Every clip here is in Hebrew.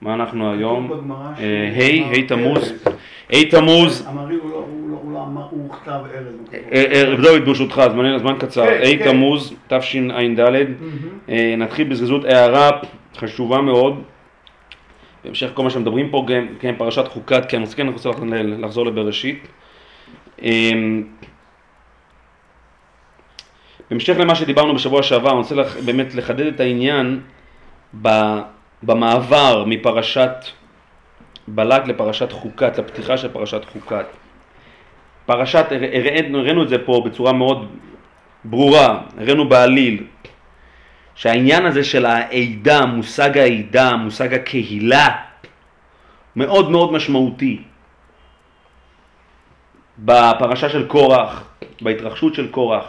מה אנחנו היום? שהוא אה, ה', ה' תמוז. ה' תמוז, הוא לא, לא, הוא לא אמר, הוא כתב ארז. כתב. אה, אה, דוד ברשותך, זמן הזמן קצר, כן, ה' כן. תמוז, תשע"ד, נתחיל בזריזות הערה חשובה מאוד, בהמשך כל מה שמדברים פה, כן, פרשת חוקת, כן, אז כן, אני רוצה לחזור לבראשית. בהמשך למה שדיברנו בשבוע שעבר, אני רוצה באמת לחדד את העניין במעבר מפרשת בלק לפרשת חוקת, לפתיחה של פרשת חוקת. פרשת, הר- הראינו, הראינו את זה פה בצורה מאוד ברורה, הראינו בעליל, שהעניין הזה של העדה, מושג העדה, מושג הקהילה, מאוד מאוד משמעותי. בפרשה של קורח, בהתרחשות של קורח,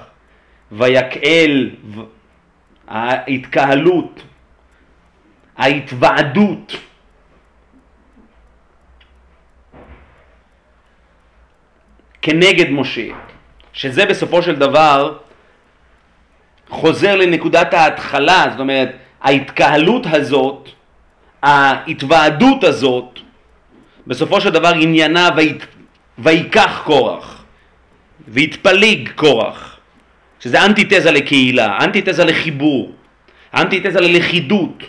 ויקהל, ההתקהלות, ההתוועדות, כנגד משה, שזה בסופו של דבר חוזר לנקודת ההתחלה, זאת אומרת, ההתקהלות הזאת, ההתוועדות הזאת, בסופו של דבר עניינה ויקח קורח, והתפליג קורח, שזה אנטיתזה לקהילה, אנטיתזה לחיבור, אנטיתזה ללכידות.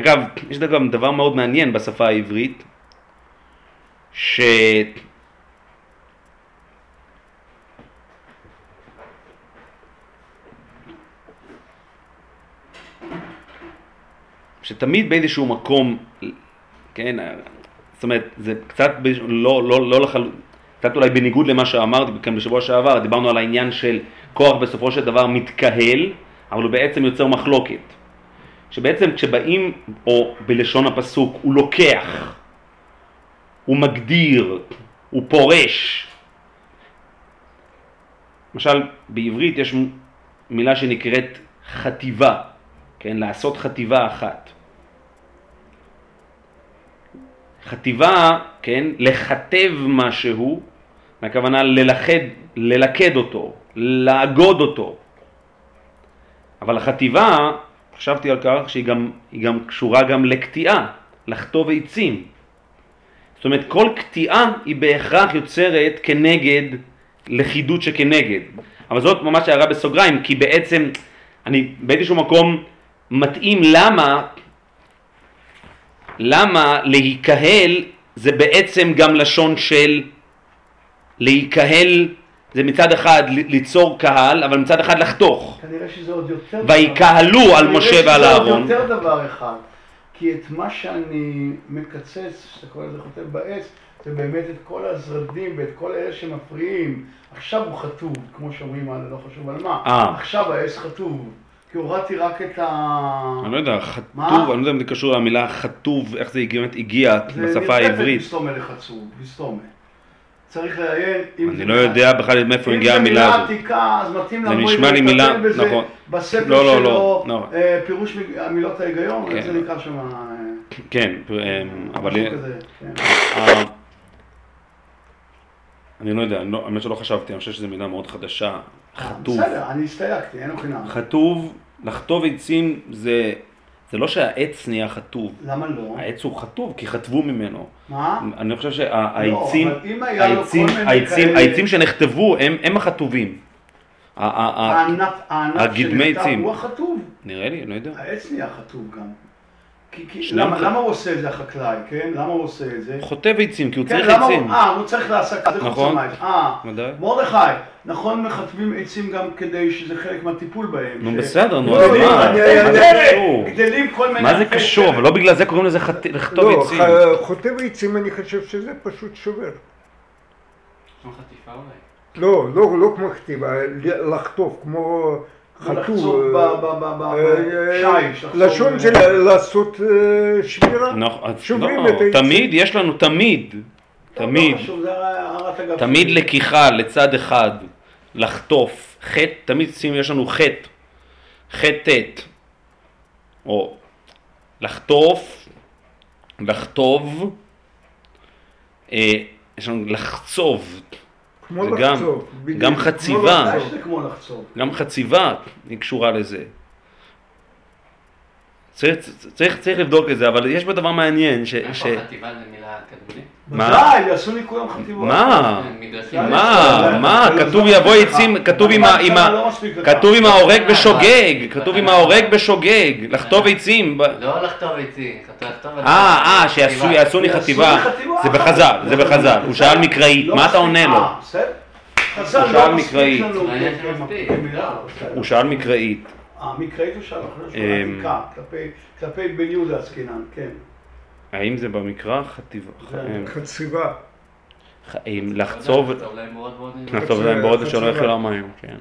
אגב, יש גם דבר מאוד מעניין בשפה העברית, ש... שתמיד באיזשהו מקום, כן, זאת אומרת, זה קצת ב- לא, לא, לא לחל... קצת אולי בניגוד למה שאמרתי כאן בשבוע שעבר, דיברנו על העניין של כוח בסופו של דבר מתקהל, אבל הוא בעצם יוצר מחלוקת. שבעצם כשבאים, או בלשון הפסוק, הוא לוקח, הוא מגדיר, הוא פורש. למשל, בעברית יש מילה שנקראת חטיבה, כן, לעשות חטיבה אחת. חטיבה, כן, לכתב משהו, הכוונה ללכד, ללכד אותו, לאגוד אותו. אבל החטיבה, חשבתי על כך שהיא גם, גם קשורה גם לקטיעה, לחטוב עצים. זאת אומרת, כל קטיעה היא בהכרח יוצרת כנגד לכידות שכנגד. אבל זאת ממש הערה בסוגריים, כי בעצם אני באיזשהו מקום מתאים למה, למה להיקהל זה בעצם גם לשון של להיקהל זה מצד אחד ליצור קהל, אבל מצד אחד לחתוך. כנראה שזה עוד יותר... ויקהלו על משה ועל כנראה אהרון. שזה עוד יותר דבר אחד. כי את מה שאני מקצץ, שאתה קורא לזה חוטב בעץ, זה באמת את כל הזרדים ואת כל אלה שמפריעים. עכשיו הוא חטוב, כמו שאומרים, לא חשוב על מה. אה. עכשיו העץ חטוב. כי הורדתי רק את ה... אני לא יודע, מה? חטוב, אני לא יודע אם זה קשור למילה חטוב, איך זה באמת הגיע בשפה העברית. זה בסתומה לחצוב, בסתומה. צריך לעיין. אם אני לא מילה- יודע בכלל מאיפה אם הגיעה זה המילה מילה הזאת. עתיקה, אז מתאים זה לבוא נשמע לי ולטפל מילה- בזה נכון. בספר לא, לא, שלו, לא, לא. אה, פירוש מילות ההיגיון, כן. זה נקרא שם? אה, כן, אמ, אבל... כן. אה, אני לא יודע, האמת שלא חשבתי, אני חושב שזו מילה מאוד חדשה. חטוב. אה, בסדר, אני הסתייגתי, אין לו חינם. חטוב, לחטוב עצים זה, זה לא שהעץ נהיה חטוב, למה לא? העץ הוא חטוב כי חטבו ממנו. מה? אני חושב שהעצים, לא, העצים, העצים, כאלה- העצים שנכתבו הם, הם החטובים. הענף הענף הגדמי שנכתב עצים. הוא החטוב. נראה לי, אני לא יודע. העץ נהיה חטוב גם. כי- כי- שניהם למה הוא עושה את זה החקלאי, כן? למה הוא עושה את זה? חוטב עצים, כי הוא כן, צריך למה עצים. אה, הוא צריך להעסקה, זה חוץ נכון. המים. אה. מרדכי, נכון מכתבים עצים גם כדי שזה חלק מהטיפול בהם. נו ש- בסדר, נו, לא, אז לא, מה? אני- מה זה אני- קשור? גדלים כל מיני... מה זה קשור? אבל לא בגלל זה קוראים לזה לכתוב לא, עצים. ח- חוטב עצים אני חושב שזה פשוט שובר. כמו חטיפה אולי. לא, לא, לא כמו כתיבה, ל- לחטוף, כמו ב- אה, בשיש, לחצוב לשון של לעשות אה, אז שוברים לא, את העצים. תמיד יש לנו, תמיד, לא, תמיד, לא אגב. תמיד. לקיחה לצד אחד, לחטוף, חטא, תמיד שים, יש לנו חטא, חטא ט', או לחטוף, לחטוב, אה, יש לנו לחצוב, כמו זה גם- לחצוב. בדיוק, גם כמו חציבה. גם חציבה היא קשורה לזה. צריך, צריך, צריך לבדוק את זה, אבל יש פה דבר מעניין, ש... ש... איפה חטיבה זה מילה קדמונית? מה? די, יעשו לי כולם חטיבות. מה? מה? מה? כתוב יבוא עצים, כתוב עם ה... עם ה- לא מספיק לך. כתוב עם ההורג בשוגג, כתוב עם ההורג בשוגג, לחטוב עצים. לא לכתוב עצים, לכתוב... אה, אה, שיעשו יעשו לי חטיבה. זה בחז"ל, זה בחז"ל. הוא שאל מקראית, לא מה אתה. עונה לו? אה, בסדר. חז"ל הוא לא שאל מספיק מקראית. הוא שאל מקראית. אה, מקראית הוא שאל, אחרי שהוא אמ, עתיקה, כלפי- בן יהודה עסקינן, כן. האם זה במקרא חטיבה? אה, חציבה. אה, לחצוב, לחצוב להם בעוד שלא חציבה. יחל המים, כן.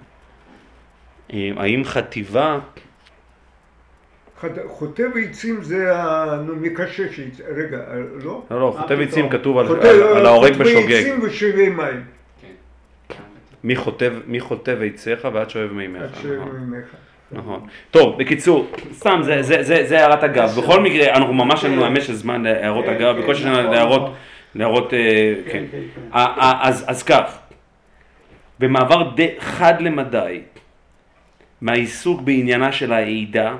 אה, האם חטיבה, חוטב עצים זה ה... נו, מקשש עצים. רגע, אה, לא? לא, לא, חוטב עצים? כתוב על- חוטב- ההורג בשוגג. עצים ושאבי מים. כן. מי חוטב, מי חוטב עציך ועד שואב מימיך. נכון. טוב, בקיצור, סתם, זה- הערת אגב. בכל מקרה, אנחנו ממש אין לנו האמת של זמן להערות כן, אגב, כן, בקושי יש לנו נכון, להערות. להערות, אה, כן. כן, כן, כן. אז אז כך, במעבר די חד למדי מהעיסוק בעניינה של העידה,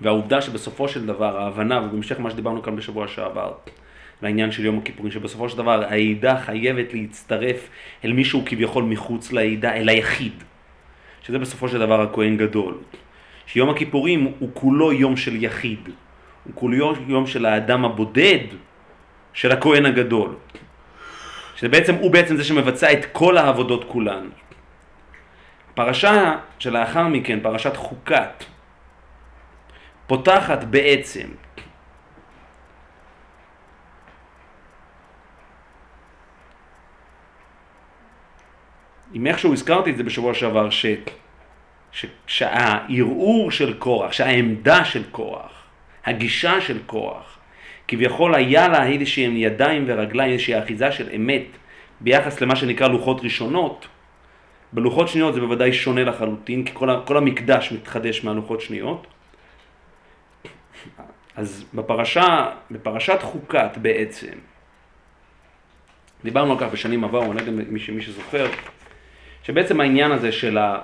והעובדה שבסופו של דבר ההבנה, ובהמשך מה שדיברנו כאן בשבוע שעבר, לעניין של יום הכיפורים, שבסופו של דבר העידה חייבת להצטרף אל מישהו כביכול מחוץ לעידה, אל היחיד, שזה בסופו של דבר הכהן גדול. שיום הכיפורים הוא כולו יום של יחיד, הוא כולו יום של האדם הבודד של הכהן הגדול. שבעצם הוא בעצם זה שמבצע את כל העבודות כולן. פרשה שלאחר מכן, פרשת חוקת, פותחת בעצם עם איכשהו הזכרתי את זה בשבוע שעבר, ש... ש... שהערעור של קורח, שהעמדה של קורח, הגישה של קורח, כביכול היה לה איזשהם ידיים ורגליים, איזושהי אחיזה של אמת ביחס למה שנקרא לוחות ראשונות. בלוחות שניות זה בוודאי שונה לחלוטין, כי כל, ה... כל המקדש מתחדש מהלוחות שניות. אז בפרשה, בפרשת חוקת בעצם, דיברנו על כך בשנים עברו, אני לא יודע מי שזוכר, שבעצם העניין הזה של ה...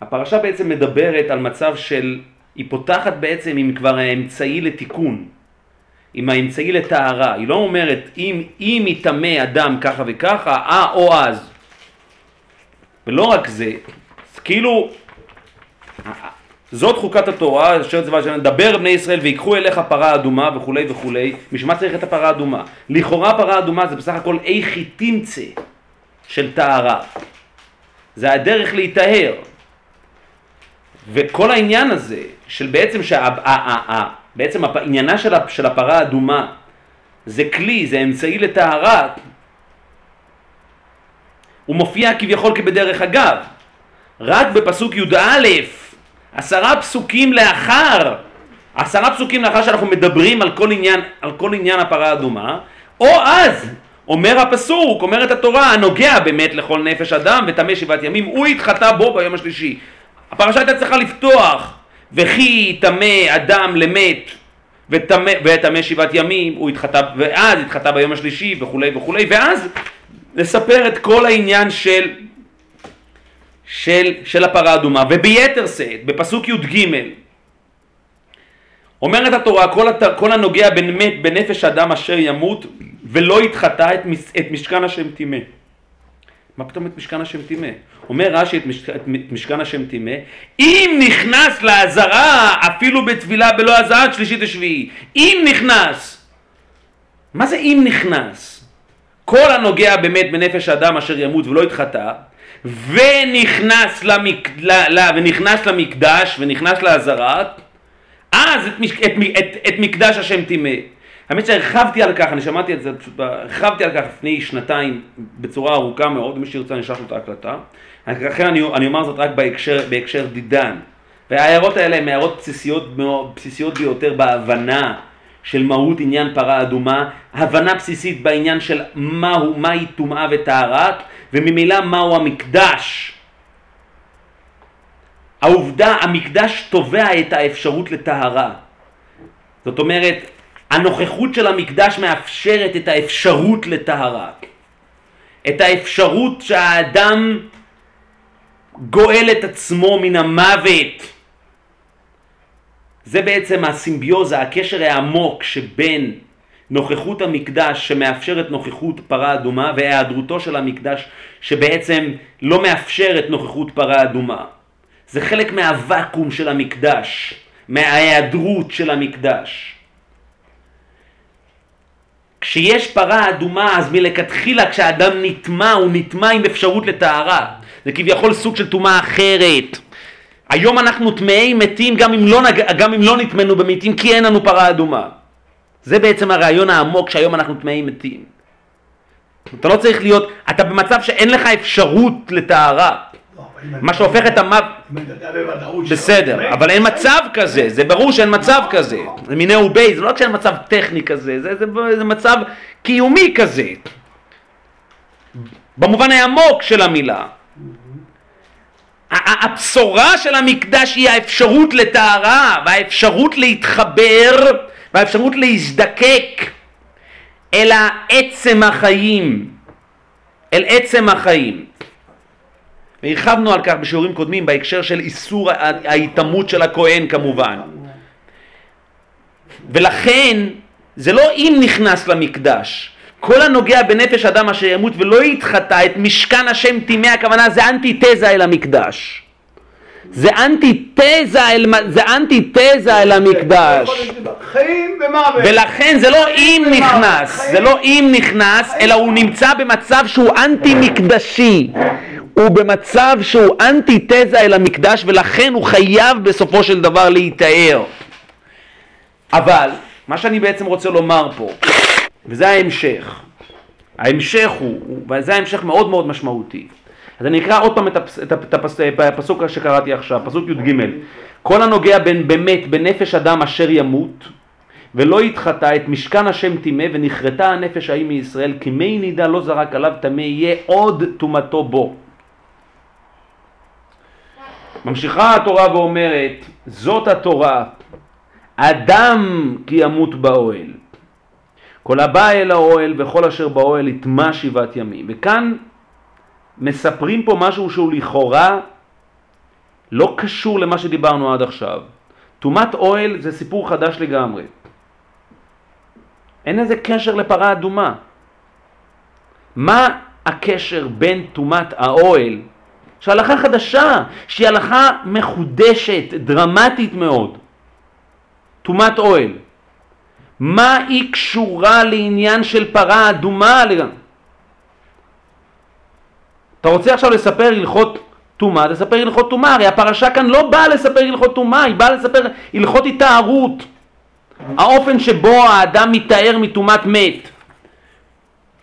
הפרשה בעצם מדברת על מצב של, היא פותחת בעצם עם כבר האמצעי לתיקון, עם האמצעי לטהרה, היא לא אומרת אם, אם יטמא אדם ככה וככה, אה או אז. ולא רק זה, כאילו, זאת חוקת התורה, אשר צבא השם, דבר בני ישראל ויקחו אליך פרה אדומה וכולי וכולי, בשביל מה צריך את הפרה האדומה? לכאורה פרה אדומה זה בסך הכל איכי תמצא של טהרה. זה הדרך להיטהר. וכל העניין הזה, של בעצם, שה, ה, ה, ה, בעצם עניינה של, של הפרה האדומה, זה כלי, זה אמצעי לטהרה, הוא מופיע כביכול כבדרך אגב. רק בפסוק י"א, עשרה פסוקים לאחר, עשרה פסוקים לאחר שאנחנו מדברים על כל עניין, על כל עניין הפרה האדומה, או אז, אומר הפסוק, אומרת התורה, הנוגע באמת לכל נפש אדם וטמא שבעת ימים, הוא יתחטא בו ביום השלישי. הפרשה הייתה צריכה לפתוח, וכי יטמא אדם למת וטמא שבעת ימים, הוא יתחטא, ואז יתחטא ביום השלישי וכולי וכולי, ואז לספר את כל העניין של של, של הפרה האדומה, וביתר שאת, בפסוק י"ג, אומרת התורה, כל, הת, כל הנוגע בנפש אדם אשר ימות, ולא יתחטא את, את משכן השם טימא. מה פתאום את משכן השם טימא? אומר רש"י את, מש, את משכן השם טימא, אם נכנס לעזרה אפילו בטבילה בלא הזעת שלישית ושביעי, אם נכנס, מה זה אם נכנס? כל הנוגע באמת בנפש האדם אשר ימות ולא יתחטא, ונכנס, למק... ל... ל... ונכנס למקדש ונכנס לעזרה, אז את, מש... את... את... את מקדש השם טימא. האמת שהרחבתי על כך, אני שמעתי את זה, הרחבתי על כך לפני שנתיים בצורה ארוכה מאוד, מי שירצה אני אשלח לו את ההקלטה. לכן אני, אני אומר זאת רק בהקשר, בהקשר דידן. וההערות האלה הן הערות בסיסיות, בסיסיות ביותר בהבנה של מהות עניין פרה אדומה, הבנה בסיסית בעניין של מהו, מהי טומאה וטהרה, וממילא מהו המקדש. העובדה, המקדש תובע את האפשרות לטהרה. זאת אומרת, הנוכחות של המקדש מאפשרת את האפשרות לטהרה. את האפשרות שהאדם גואל את עצמו מן המוות. זה בעצם הסימביוזה, הקשר העמוק שבין נוכחות המקדש שמאפשרת נוכחות פרה אדומה והיעדרותו של המקדש שבעצם לא מאפשרת נוכחות פרה אדומה. זה חלק מהוואקום של המקדש, מההיעדרות של המקדש. כשיש פרה אדומה, אז מלכתחילה כשאדם נטמע, הוא נטמע עם אפשרות לטהרה. זה כביכול סוג של טומאה אחרת. היום אנחנו טמאי מתים גם אם לא, נג... גם אם לא נטמנו במתים, כי אין לנו פרה אדומה. זה בעצם הרעיון העמוק שהיום אנחנו טמאי מתים. אתה לא צריך להיות, אתה במצב שאין לך אפשרות לטהרה. לא, מה שהופך את המוות... בסדר, אבל אין מצב כזה, זה ברור שאין מצב כזה. זה מיני ובי, זה לא רק שאין מצב טכני כזה, זה, זה, זה מצב קיומי כזה. במובן העמוק של המילה. הבשורה של המקדש היא האפשרות לטהרה, והאפשרות להתחבר, והאפשרות להזדקק אל העצם החיים, אל עצם החיים. והרחבנו על כך בשיעורים קודמים בהקשר של איסור ההיטמעות של הכהן כמובן. ולכן זה לא אם נכנס למקדש. כל הנוגע בנפש אדם אשר ימות ולא יתחטא את משכן השם טימא הכוונה זה אנטיתזה אל המקדש. זה אנטיתזה אל, מ- זה אנטיתזה אל המקדש. חיים ומוות. ולכן זה לא אם נכנס, זה לא אם נכנס, אלא הוא נמצא במצב שהוא אנטי מקדשי. הוא במצב שהוא אנטיתזה אל המקדש ולכן הוא חייב בסופו של דבר להיטהר. אבל מה שאני בעצם רוצה לומר פה, וזה ההמשך, ההמשך הוא- וזה ההמשך מאוד מאוד משמעותי. אז אני אקרא עוד פעם את, הפס, את, הפ- את הפס, הפסוק שקראתי עכשיו, פסוק י"ג. כל הנוגע בין, באמת בנפש אדם אשר ימות, ולא יתחטא את משכן השם טימא, ונכרתה הנפש ההיא מישראל, כי מי נידה לא זרק עליו טמא יהיה עוד טומאתו בו. ממשיכה התורה ואומרת, זאת התורה, אדם כי ימות באוהל. כל הבא אל האוהל וכל אשר באוהל יטמע שבעת ימים. וכאן מספרים פה משהו שהוא לכאורה לא קשור למה שדיברנו עד עכשיו. טומאת אוהל זה סיפור חדש לגמרי. אין לזה קשר לפרה אדומה. מה הקשר בין טומאת האוהל, שהלכה חדשה, שהיא הלכה מחודשת, דרמטית מאוד, טומאת אוהל, מה היא קשורה לעניין של פרה אדומה? לגמרי? אתה רוצה עכשיו לספר הלכות טומאה, תספר הלכות טומאה, הרי הפרשה כאן לא באה לספר הלכות טומאה, היא באה לספר הלכות התארות. האופן שבו האדם מתאר מטומאת מת.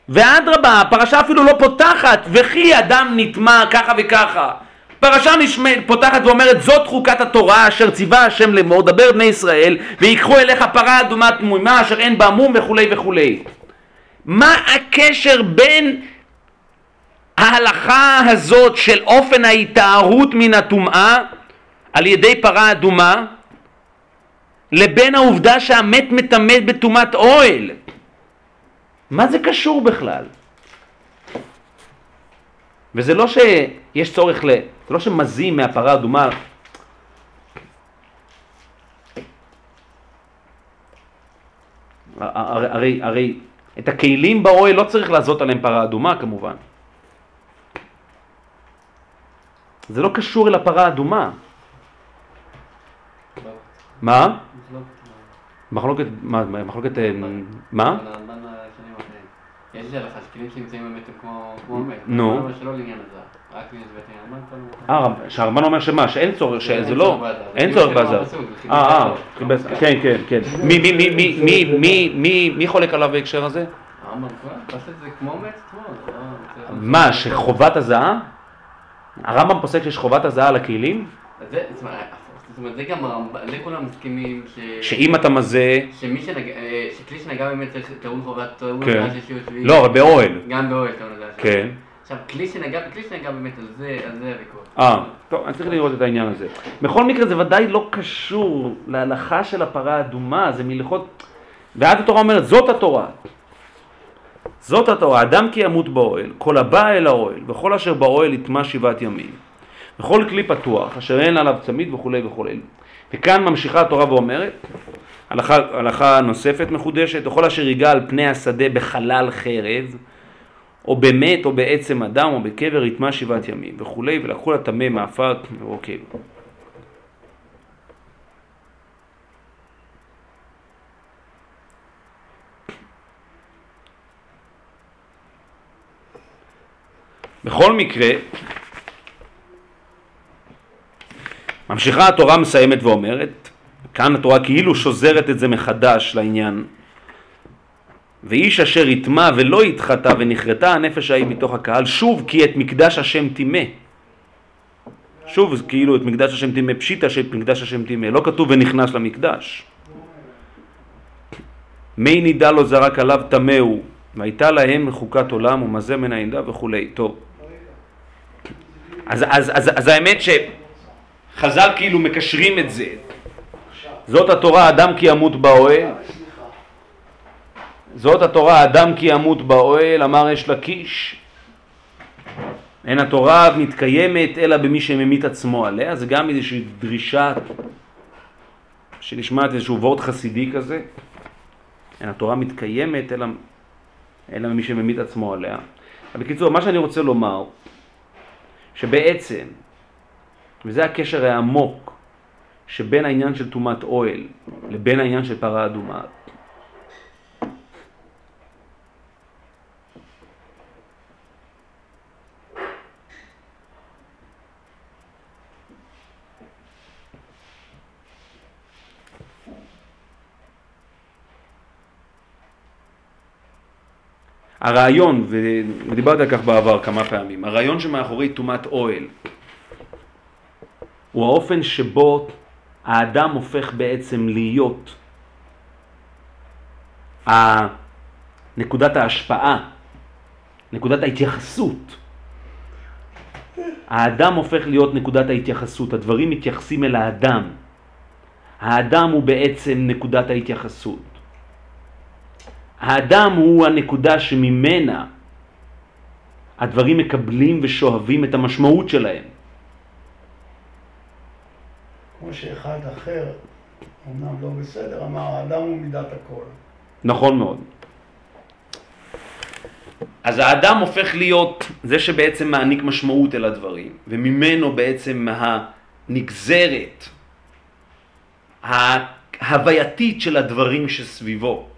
ואדרבה, הפרשה אפילו לא פותחת, וכי אדם נטמע ככה וככה. פרשה נשמע, פותחת ואומרת זאת חוקת התורה אשר ציווה השם לאמור דבר בני ישראל ויקחו אליך פרה אדומה תמומה אשר אין בה מום וכולי וכולי. מה הקשר בין ההלכה הזאת של אופן ההתארות מן הטומאה על ידי פרה אדומה לבין העובדה שהמת מטמא בטומאת אוהל. מה זה קשור בכלל? וזה לא שיש צורך ל... זה לא שמזים מהפרה האדומה הרי, הרי, הרי את הכלים באוהל לא צריך לעזות עליהם פרה אדומה כמובן. זה לא קשור אל הפרה האדומה. מה? מחלוקת, מה? מחלוקת, אה, מה? יש לך הלכה שכלים שנמצאים באמת כמו עומק. נו. אה, שהרמב"ן אומר שמה, שאין צורך, שזה לא, אין צורך בעזר. אה, אה, כן, כן, כן. כן. מי מי, מי, מי, מי, מי, מי חולק עליו בהקשר הזה? הרמב"ן, מה, שחובת הזעה? הרמב"ם פוסק שיש חובת הזעה על הכלים? זה, זאת אומרת, זה גם הרמב"ם, זה כולם מסכימים ש... שאם אתה מזה... שמי שנגע, אה, שכלי שנגע באמת צריך טעון חובת טעון כן. חובת שישי ושביעי. לא, אבל באוהל. גם באוהל טעון לזה. כן. עכשיו, כלי שנגע, כלי שנגע באמת על זה, על זה הוויכוח. אה, טוב, אני צריך לראות את העניין הזה. בכל מקרה זה ודאי לא קשור להלכה של הפרה האדומה, זה מלכות... ואז התורה אומרת, זאת התורה. זאת התורה, אדם כי ימות באוהל, כל הבא אל האוהל, וכל אשר באוהל יטמע שבעת ימים. וכל כלי פתוח, אשר אין עליו צמיד וכולי וכולי. וכאן ממשיכה התורה ואומרת, הלכה, הלכה נוספת מחודשת, וכל אשר ייגע על פני השדה בחלל חרב, או במת או בעצם אדם או בקבר יטמע שבעת ימים וכולי, ולקחו לטמא מעפר ורוקב. בכל מקרה, ממשיכה התורה מסיימת ואומרת, כאן התורה כאילו שוזרת את זה מחדש לעניין. ואיש אשר יטמע ולא יתחטא ונכרתה הנפש ההיא מתוך הקהל שוב כי את מקדש השם טימא. שוב כאילו את מקדש השם טימא פשיטא שאת מקדש השם טימא. לא כתוב ונכנס למקדש. מי נידה לו זרק עליו טמא הוא והייתה להם מחוקת עולם ומזה מן העינדה וכולי טוב אז, אז, אז, אז האמת שחז"ל כאילו מקשרים את זה. זאת התורה אדם כי ימות באוהל. זאת התורה אדם כי ימות באוהל אמר יש לקיש אין התורה מתקיימת אלא במי שממית עצמו עליה. זה גם איזושהי דרישה שנשמעת איזשהו וורד חסידי כזה. אין התורה מתקיימת אלא, אלא ממי שממית עצמו עליה. בקיצור מה שאני רוצה לומר שבעצם, וזה הקשר העמוק שבין העניין של טומאת אוהל לבין העניין של פרה אדומה. הרעיון, ודיברתי על כך בעבר כמה פעמים, הרעיון שמאחורי טומאת אוהל הוא האופן שבו האדם הופך בעצם להיות נקודת ההשפעה, נקודת ההתייחסות. האדם הופך להיות נקודת ההתייחסות, הדברים מתייחסים אל האדם. האדם הוא בעצם נקודת ההתייחסות. האדם הוא הנקודה שממנה הדברים מקבלים ושואבים את המשמעות שלהם. כמו שאחד אחר, אמנם לא בסדר, אמר האדם הוא מידת הכל. נכון מאוד. אז האדם הופך להיות זה שבעצם מעניק משמעות אל הדברים, וממנו בעצם הנגזרת ההווייתית של הדברים שסביבו.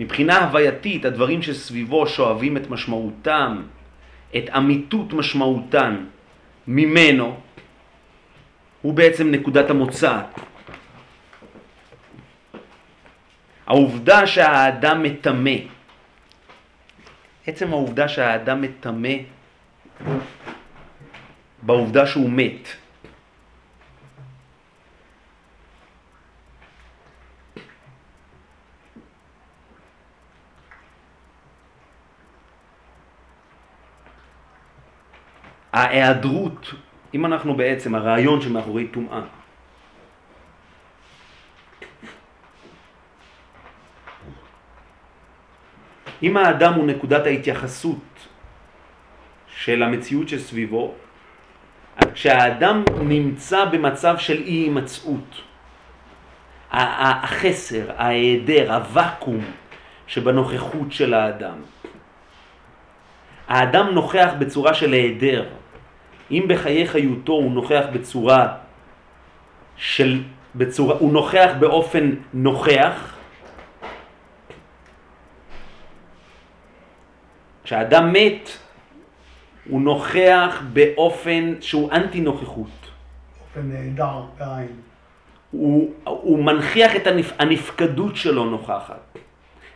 מבחינה הווייתית, הדברים שסביבו שואבים את משמעותם, את אמיתות משמעותן ממנו, הוא בעצם נקודת המוצא. העובדה שהאדם מטמא, עצם העובדה שהאדם מטמא בעובדה שהוא מת, ההיעדרות, אם אנחנו בעצם, הרעיון שמאחורי טומאה, אם האדם הוא נקודת ההתייחסות של המציאות שסביבו, כשהאדם נמצא במצב של אי הימצאות, החסר, ההיעדר, הוואקום שבנוכחות של האדם, האדם נוכח בצורה של היעדר. אם בחיי חיותו הוא נוכח בצורה של, בצורה, הוא נוכח באופן נוכח, כשאדם מת, הוא נוכח באופן שהוא אנטי נוכחות. באופן נהדר בעין. הוא, הוא מנכיח את הנפ, הנפקדות שלו נוכחת,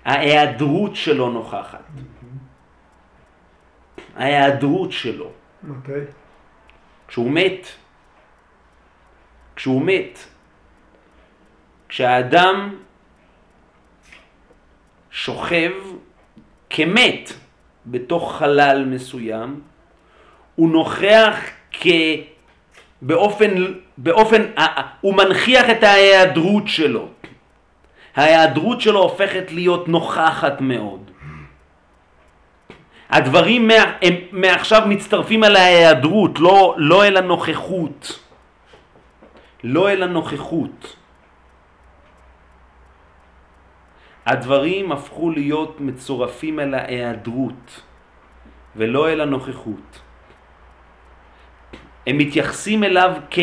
ההיעדרות שלו נוכחת. ההיעדרות שלו. אוקיי. Okay. כשהוא מת, כשהוא מת, כשהאדם שוכב כמת בתוך חלל מסוים, הוא נוכח כ... באופן, באופן, הוא מנכיח את ההיעדרות שלו. ההיעדרות שלו הופכת להיות נוכחת מאוד. הדברים מה, הם מעכשיו מצטרפים אל ההיעדרות, לא, לא אל הנוכחות. לא אל הנוכחות. הדברים הפכו להיות מצורפים אל ההיעדרות ולא אל הנוכחות. הם מתייחסים אליו כ...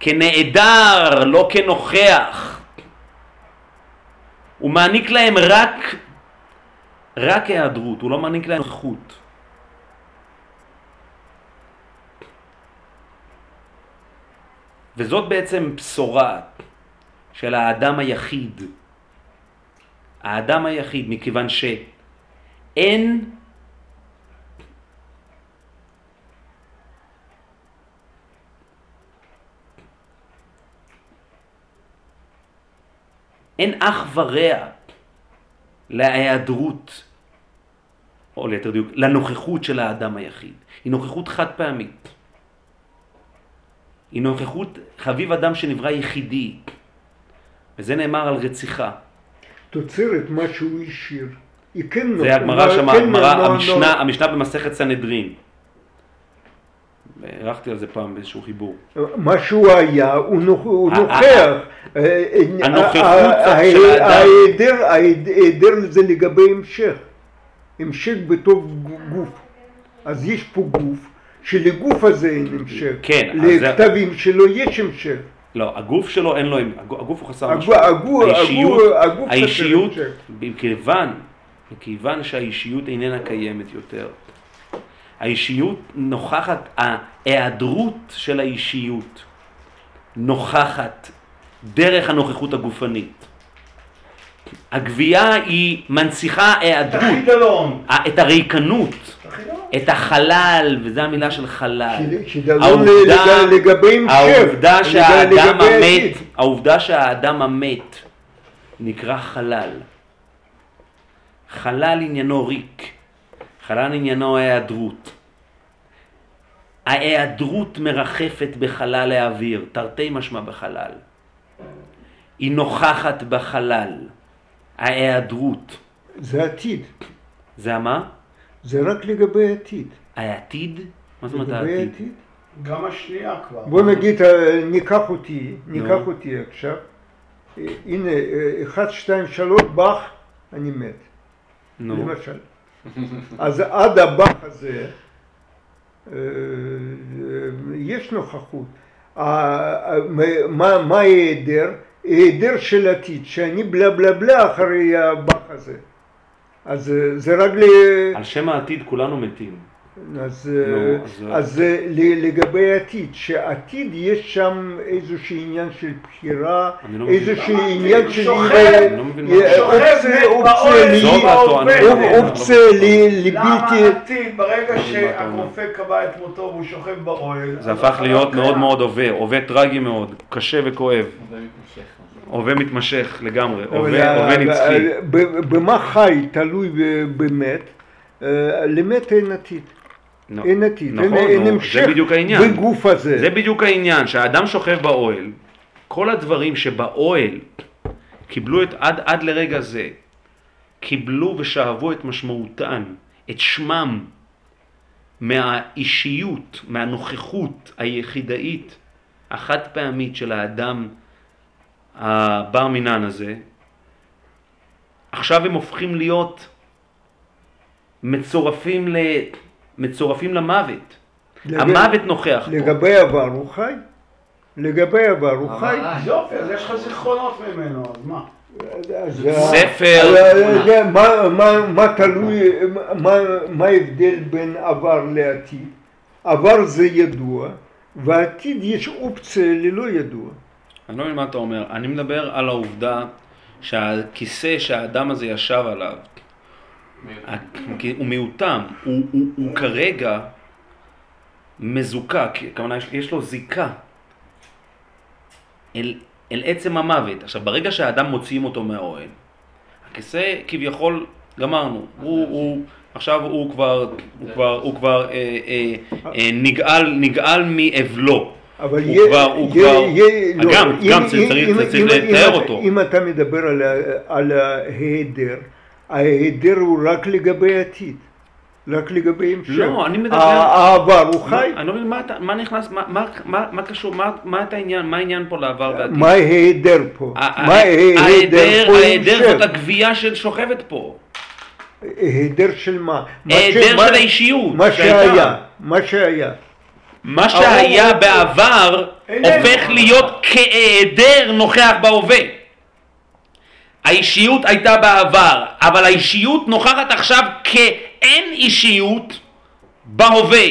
כנעדר, לא כנוכח. הוא מעניק להם רק, רק היעדרות, הוא לא מעניק להם נוכחות. וזאת בעצם בשורה של האדם היחיד. האדם היחיד, מכיוון שאין אין אח ורע להיעדרות, או ליתר דיוק, לנוכחות של האדם היחיד. היא נוכחות חד פעמית. היא נוכחות חביב אדם שנברא יחידי, וזה נאמר על רציחה. תוצרת מה שהוא השאיר. היא כן זה הגמרא שם, כן המשנה, לא- המשנה במסכת סנהדרין. הערכתי על זה פעם באיזשהו חיבור. מה שהוא היה, הוא נוכ- הוא ה- נוכח. ה- אה, הנוכחות של האדם. ההיעדר, זה לגבי המשך. המשך בתור גוף. אז יש פה גוף, שלגוף הזה אין המשך. כן, לכתבים שלו יש המשך. לא, הגוף שלו אין לו, הגוף הוא חסר משמעות. האישיות, מכיוון שהאישיות איננה קיימת יותר, האישיות נוכחת, ההיעדרות של האישיות נוכחת דרך הנוכחות הגופנית. הגבייה היא מנציחה היעדרות. את הריקנות. את החלל, וזו המילה של חלל. העובדה- שהאדם המת. העובדה שהאדם המת נקרא חלל. חלל עניינו ריק, חלל עניינו ההיעדרות. ההיעדרות מרחפת בחלל האוויר, תרתי משמע בחלל. היא נוכחת בחלל, ההיעדרות. זה עתיד. זה המה? זה רק לגבי העתיד. העתיד? מה זאת אומרת לגבי העתיד? העתיד. גם השנייה כבר. בוא נגיד, אה, ניקח אותי, ניקח נו. אותי עכשיו. אה, הנה, אה, אחד, שתיים, שלוש, באך, אני מת. נו, למשל. אז עד הבאך הזה אה, יש נוכחות. מה- ההיעדר? היעדר של עתיד, שאני בלה בלה בלה אחרי הבאך הזה. אז אה, זה רק ל... על שם העתיד כולנו מתים. אז, נו, אה, אז- אז אה, ל- לגבי העתיד, שעתיד יש שם איזשהו עניין של בחירה, לא. איזשהו למה? עניין של... לא אה, זה. אופציה- לא לי- למה לבלתי... עתיד, ברגע? שהרופא קבע את מותו והוא שוכב באוהל, זה אז הפך להיות מאוד. מאוד הווה, הווה טרגי מאוד, קשה וכואב. הווה מתמשך לגמרי, הווה נצחי. במה חי תלוי ב- במת, אה, למת אין עתיד. אין עתיד, אין- נכון, אין נו, המשך. בגוף הזה. זה בדיוק העניין, שהאדם שוכב באוהל, כל הדברים שבאוהל קיבלו את, עד, עד לרגע זה, קיבלו ושאבו את משמעותן, את שמם, מהאישיות, מהנוכחות היחידאית, החד פעמית של האדם הבר מינן הזה, עכשיו הם הופכים להיות מצורפים, ל... מצורפים למוות. לג- המוות נוכח פה. לגבי עבר הוא חי. לגבי עבר הוא חי. אה, יופי, אז יש לך זיכרונות ממנו, אז מה? ספר. אז ה- זה- מה- מה- מה תלוי, מה- מה ההבדל בין עבר לעתיד? עבר זה ידוע, ועתיד יש אופציה ללא ידוע. אני לא מבין מה אתה אומר. אני מדבר על העובדה שהכיסא שהאדם הזה ישב עליו. הוא מיעוטם, הוא, הוא, הוא כרגע מזוקק, כלומר יש, יש לו זיקה אל, אל עצם המוות. עכשיו, ברגע שהאדם מוציאים אותו מהאוהל, הכיסא כביכול, גמרנו, הוא, הוא, עכשיו הוא כבר, הוא כבר, הוא כבר אה, אה, אה, נגאל, נגאל מאבלו. אבל הוא יה- כבר- הוא יה- כבר- יה- לא, גם- אם- גם אם- צריך- אם- צריך אם- לתאר אם- אותו. אם אתה מדבר על על ההיעדר, ההיעדר הוא רק לגבי העתיד. רק לגבי המשך. לא, אני מדבר- העבר הוא מה- חי. אני לא מבין מה אתה- מה נכנס, מה- מה- מה מה קשור, מה- מה את העניין, מה העניין פה לעבר ועתיד? מה ההיעדר פה? מה ההיעדר פה ההיעדר זאת? הגבייה ששוכבת פה. היעדר של מה? היעדר של האישיות מה. שהיה, מה שהיה. מה שהיה בעבר. הופך להיות כהיעדר נוכח בהווה. האישיות הייתה בעבר, אבל האישיות נוכחת עכשיו כאין אישיות בהווה.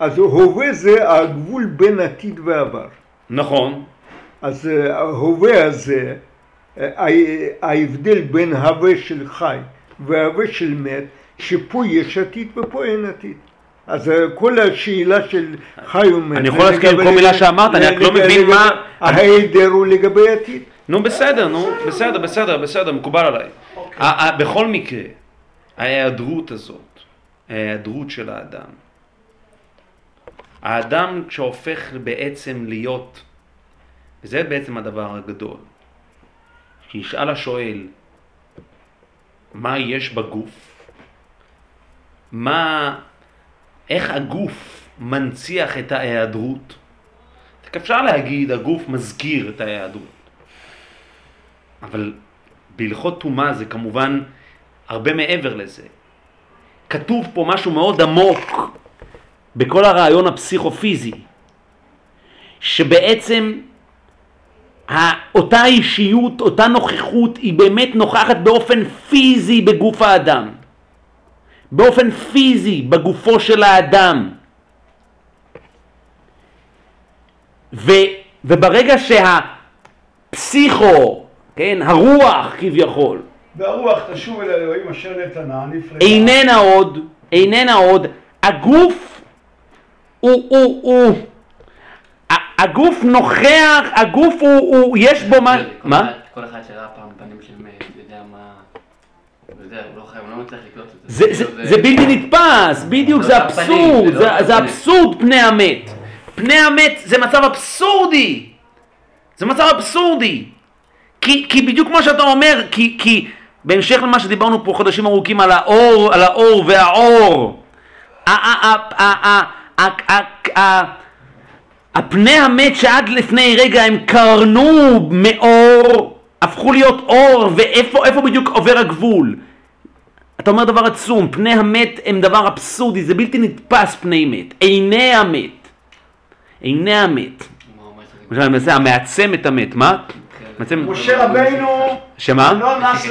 אז הווה זה הגבול בין עתיד ועבר. נכון, אז אה, ההווה הזה, אה, ההבדל בין הווה של חי והווה של מת, שפה יש עתיד ופה אין עתיד. אז אה, כל השאלה של חי ומת, אני יכול לגבי- כל מילה שאמרת, אני רק לא מבין מה- ההיעדר הוא לגבי עתיד. נו בסדר, נו, בסדר, בסדר, בסדר, מקובל עליי. אוקיי. בכל מקרה, ההיעדרות הזאת, ההיעדרות של האדם, האדם שהופך בעצם להיות, וזה בעצם הדבר הגדול, שישאל השואל, מה יש בגוף? מה, איך הגוף מנציח את ההיעדרות? אפשר להגיד, הגוף מזכיר את ההיעדרות. אבל בהלכות טומאה זה כמובן הרבה מעבר לזה. כתוב פה משהו מאוד עמוק בכל הרעיון הפסיכופיזי, שבעצם אותה אישיות, אותה נוכחות, היא באמת נוכחת באופן פיזי בגוף האדם. באופן פיזי בגופו של האדם. ו, וברגע שהפסיכו, כן, הרוח כביכול, והרוח תשוב אל אלוהים אשר נתנה, נפרדה. איננה עוד, איננה עוד, הגוף הוא, הוא, הוא, הגוף נוכח, הגוף הוא, הוא יש בו מה, מה? כל אחד שראה פעם פנים של מת, יודע מה... הוא יודע, הוא לא חייב, הוא לא מצליח לקלוט את זה, בלתי נתפס, בדיוק, זה זה לא הפנים, אבסורד, זה לא. אבסורד פני המת. פני המת זה מצב אבסורדי. זה מצב אבסורדי. כי, כי בדיוק כמו שאתה אומר, כי, כי בהמשך למה שדיברנו פה חודשים ארוכים על האור, על האור והאור, הפני המת שעד לפני רגע הם קרנו מאור, הפכו להיות אור, ואיפה בדיוק עובר הגבול? אתה אומר דבר עצום, פני המת הם דבר אבסורדי, זה בלתי נתפס פני מת, עיני המת, עיני המת. המעצם את המת, מה? מעצם, משה רבינו שמה? לא נס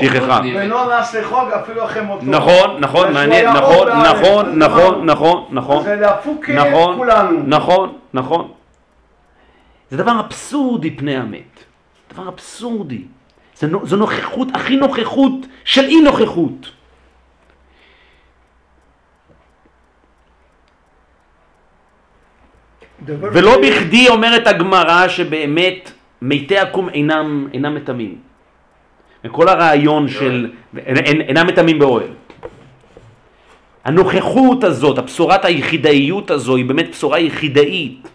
שכחה. ולא נס לחוק אפילו אחרי מותו. נכון, נכון, מעניין, נכון, נכון, נכון, נכון, נכון, זה להפוק נכון, כולנו. נכון, נכון. זה דבר אבסורדי פני המת, דבר אבסורדי. זו נוכחות, הכי נוכחות של אי נוכחות. ולא בכדי אומרת הגמרא שבאמת מתי עקום אינם, אינם מטמאים. וכל הרעיון של אין- אין- אינם מטמאים באוהל. הנוכחות הזאת, הבשורת היחידאיות הזו, היא באמת בשורה יחידאית,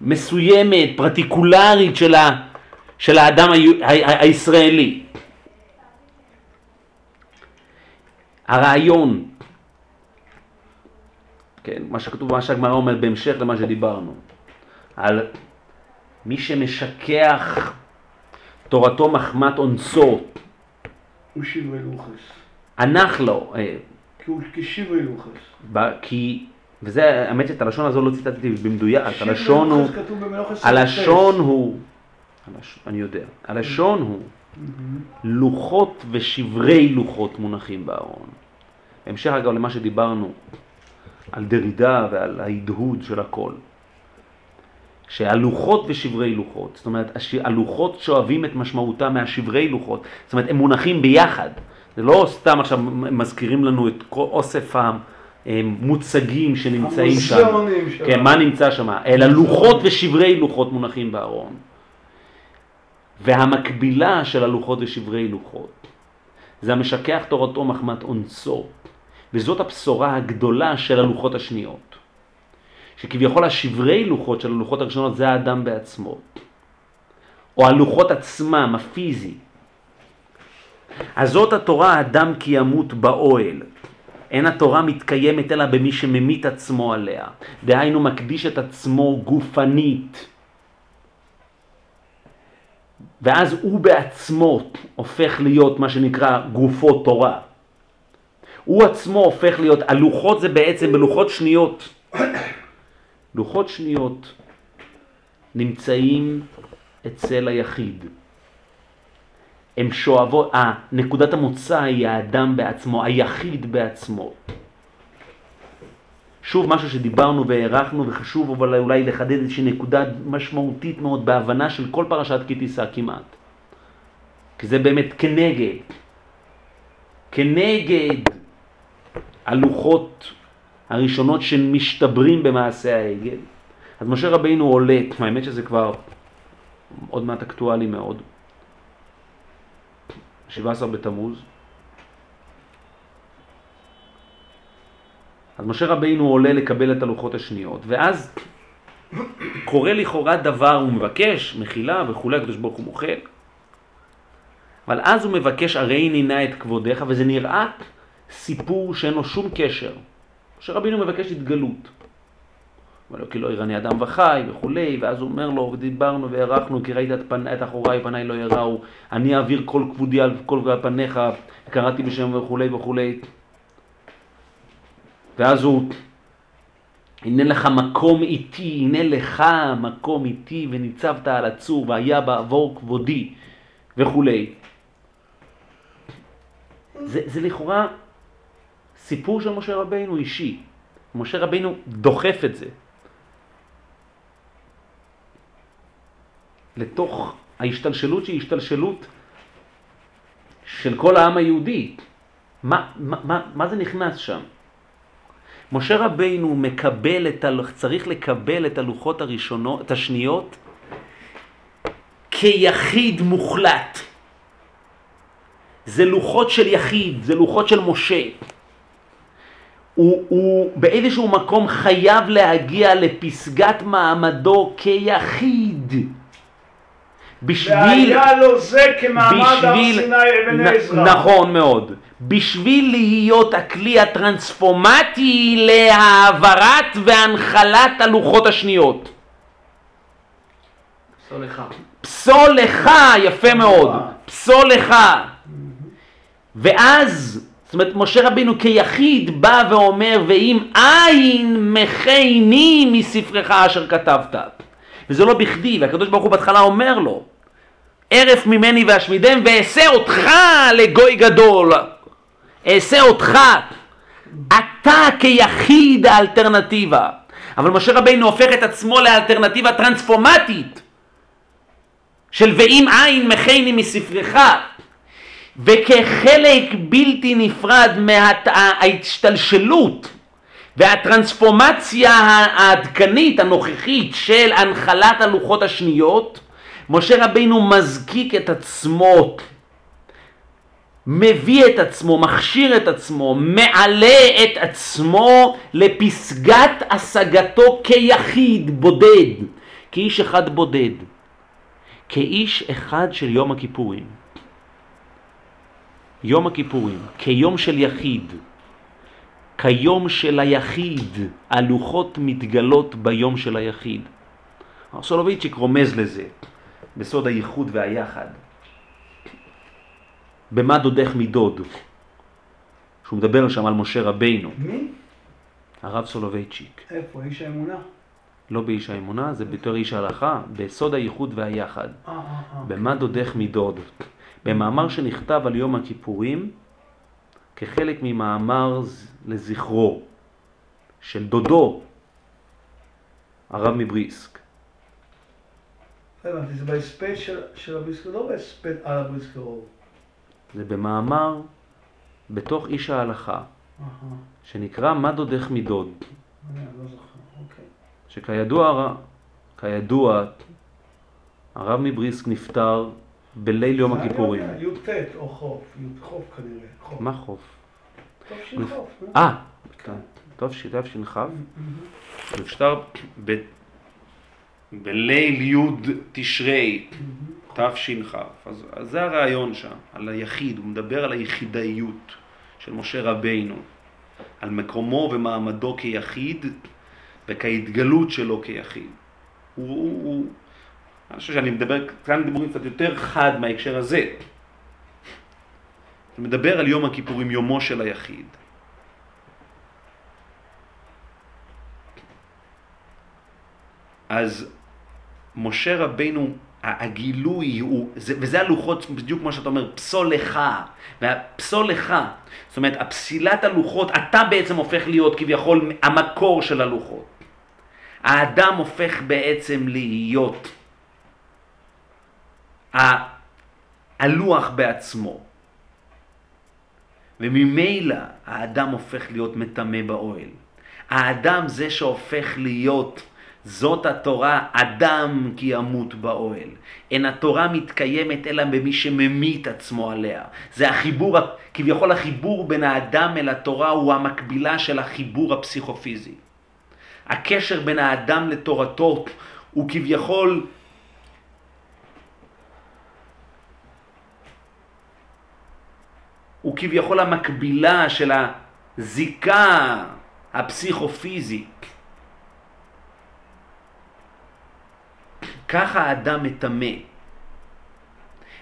מסוימת, פרטיקולרית של, ה, של האדם ה, ה, ה, הישראלי. הרעיון, כן, מה שכתוב, מה שהגמרא אומרת בהמשך למה שדיברנו, על מי שמשכח תורתו מחמת אונסו, הוא שברי לוחס. הנח לו, אה, כי הוא כשברי לוחס. כי, וזה, האמת שאת הלשון הזו לא ציטטתי במדויק, הלשון הוא, הלשון הוא, אני יודע, הלשון הוא לוחות ושברי לוחות מונחים בארון. בהמשך אגב למה שדיברנו על דרידה ועל ההדהוד של הכל. שהלוחות ושברי לוחות, זאת אומרת הלוחות שואבים את משמעותם מהשברי לוחות, זאת אומרת הם מונחים ביחד, זה לא סתם עכשיו מזכירים לנו את כל אוסף המוצגים שנמצאים שם, שלנו. כן, מה נמצא שם, אלא לוחות ושברי לוחות מונחים בארון. והמקבילה של הלוחות ושברי לוחות זה המשכח תורתו מחמת אונסו, וזאת הבשורה הגדולה של הלוחות השניות. שכביכול השברי לוחות של הלוחות הראשונות זה האדם בעצמו, או הלוחות עצמם, הפיזי. אז זאת התורה אדם כי ימות באוהל. אין התורה מתקיימת אלא במי שממית עצמו עליה. דהיינו מקדיש את עצמו גופנית. ואז הוא בעצמו הופך להיות מה שנקרא גופו תורה. הוא עצמו הופך להיות, הלוחות זה בעצם בלוחות שניות. לוחות שניות נמצאים אצל היחיד. הם שואבות, אה, נקודת המוצא היא האדם בעצמו, היחיד בעצמו. שוב משהו שדיברנו והערכנו וחשוב אבל אולי לחדד איזושהי נקודה משמעותית מאוד בהבנה של כל פרשת כי תישא כמעט. כי זה באמת כנגד, כנגד הלוחות הראשונות שמשתברים במעשה העגל. אז משה רבינו עולה, האמת שזה כבר עוד מעט אקטואלי מאוד, 17 בתמוז. אז משה רבינו עולה לקבל את הלוחות השניות, ואז קורה לכאורה דבר, הוא מבקש מחילה וכולי, הקדוש ברוך הוא מוחל. אבל אז הוא מבקש, הרי נינה את כבודך, וזה נראה סיפור שאין לו שום קשר. משה רבינו מבקש התגלות. אומר לו, כי לא יראני אדם וחי וכולי, ואז הוא אומר לו, ודיברנו והערכנו, כי ראית את, פנ... את אחוריי פניי לא יראו, אני אעביר כל כבודי על כל פניך, קראתי בשם וכולי וכולי. ואז הוא, הנה לך מקום איתי, הנה לך מקום איתי, וניצבת על הצור, והיה בעבור כבודי, וכולי. זה, זה לכאורה סיפור של משה רבינו אישי. משה רבינו דוחף את זה. לתוך ההשתלשלות שהיא השתלשלות של כל העם היהודי. מה, מה, מה, מה זה נכנס שם? משה רבינו מקבל את, ה... צריך לקבל את הלוחות הראשונות, את השניות, כיחיד מוחלט. זה לוחות של יחיד, זה לוחות של משה. הוא, הוא באיזשהו מקום חייב להגיע לפסגת מעמדו כיחיד. בשביל... והיה לו זה כמעמד הר סיני אבן עזרא. נכון מאוד. בשביל להיות הכלי הטרנספורמטי להעברת והנחלת הלוחות השניות. פסולך. פסולך, יפה מאוד. פסולך. ואז, זאת אומרת, משה רבינו כיחיד בא ואומר, ואם אין מכני מספרך אשר כתבת. וזה לא בכדי, והקדוש ברוך הוא בהתחלה אומר לו, ערף ממני ואשמידם ואעשה אותך לגוי גדול. אעשה אותך. אתה כיחיד האלטרנטיבה. אבל משה רבינו הופך את עצמו לאלטרנטיבה טרנספורמטית של ואם אין מכני מספרך וכחלק בלתי נפרד מההשתלשלות והטרנספורמציה העדכנית הנוכחית של הנחלת הלוחות השניות משה רבינו מזקיק את עצמו, מביא את עצמו, מכשיר את עצמו, מעלה את עצמו לפסגת השגתו כיחיד בודד, כאיש אחד בודד, כאיש אחד של יום הכיפורים. יום הכיפורים, כיום של יחיד, כיום של היחיד, הלוחות מתגלות ביום של היחיד. סולובייצ'יק רומז לזה. בסוד הייחוד והיחד. במה דודך מדוד? שהוא מדבר שם על משה רבינו. מי? הרב סולובייצ'יק. איפה? איש האמונה? לא באיש האמונה, זה בתור איש ההלכה, בסוד הייחוד והיחד. אה, אה, אה. במה דודך מדוד? במאמר שנכתב על יום הכיפורים, כחלק ממאמר לזכרו של דודו, הרב מבריסק. הבנתי, זה בהספד של הבריסקר, לא בהספד על הבריסקר. זה במאמר בתוך איש ההלכה, שנקרא מה דודך מדוד. לא אוקיי. שכידוע, כידוע, הרב מבריסק נפטר בליל יום הכיפורים. י"ט או חוף, חוף כנראה. מה חוף? תש"כ. אה, טוב, תש"כ. הוא נפטר בליל י' תשרי, תש"כ. אז, אז זה הרעיון שם, על היחיד, הוא מדבר על היחידאיות של משה רבינו, על מקומו ומעמדו כיחיד וכהתגלות שלו כיחיד. הוא, הוא, הוא, אני חושב שאני מדבר כאן דיבורים קצת יותר חד מההקשר הזה. הוא מדבר על יום הכיפורים, יומו של היחיד. אז משה רבינו, הגילוי הוא, זה, וזה הלוחות, בדיוק כמו שאתה אומר, פסול לך, והפסול לך, זאת אומרת, הפסילת הלוחות, אתה בעצם הופך להיות כביכול המקור של הלוחות. האדם הופך בעצם להיות הלוח בעצמו. וממילא האדם הופך להיות מטמא באוהל. האדם זה שהופך להיות, זאת התורה, אדם כי ימות באוהל. אין התורה מתקיימת אלא במי שממית עצמו עליה. זה החיבור, כביכול החיבור בין האדם אל התורה הוא המקבילה של החיבור הפסיכופיזי. הקשר בין האדם לתורתו הוא כביכול הוא כביכול המקבילה של הזיקה הפסיכופיזית. ככה האדם מטמא.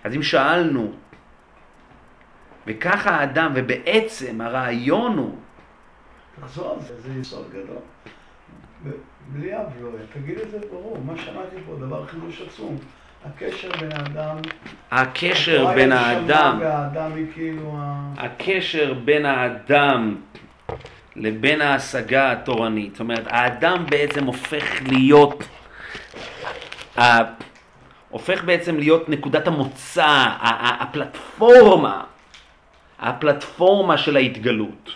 אז אם שאלנו, וככה האדם, ובעצם הרעיון הוא... תחזור על זה, זה יסוד גדול. בלי אב לא תגיד את זה ברור, מה שמעתי פה, דבר חידוש עצום. הקשר בין האדם... הקשר בין האדם... והאדם היא כאילו ה... הקשר בין האדם לבין ההשגה התורנית. זאת אומרת, האדם בעצם הופך להיות... הופך בעצם להיות נקודת המוצא, הפלטפורמה, הפלטפורמה של ההתגלות,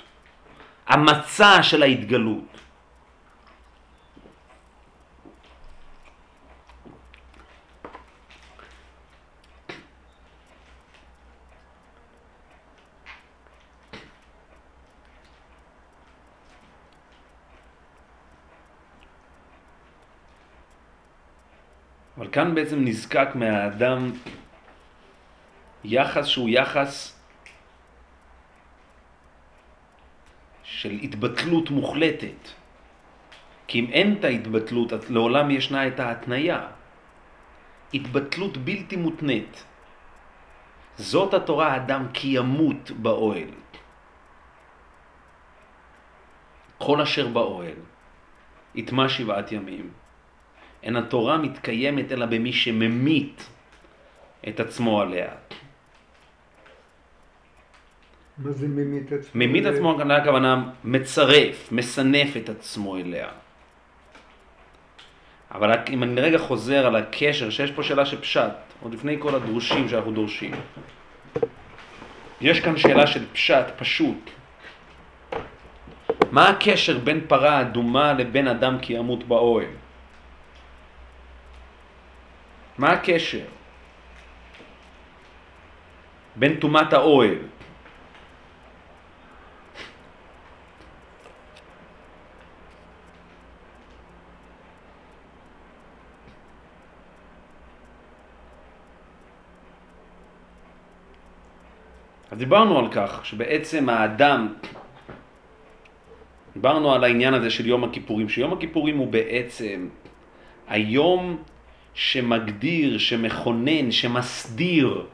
המצע של ההתגלות. אבל כאן בעצם נזקק מהאדם יחס שהוא יחס של התבטלות מוחלטת. כי אם אין את ההתבטלות, לעולם ישנה את ההתניה. התבטלות בלתי מותנית. זאת התורה האדם כי ימות באוהל. כל אשר באוהל, יטמע שבעת ימים. אין התורה מתקיימת אלא במי שממית את עצמו עליה. מה זה ממית עצמו? ממית עצמו, הכוונה מצרף, מסנף את עצמו אליה. אבל אם אני רגע חוזר על הקשר, שיש פה שאלה של פשט, עוד לפני כל הדרושים שאנחנו דורשים. יש כאן שאלה של פשט, פשוט. מה הקשר בין פרה אדומה לבין אדם כי ימות באוהל? מה הקשר בין טומאת האוהל? אז דיברנו על כך שבעצם האדם, דיברנו על העניין הזה של יום הכיפורים, שיום הכיפורים הוא בעצם היום שמגדיר, שמכונן, שמסדיר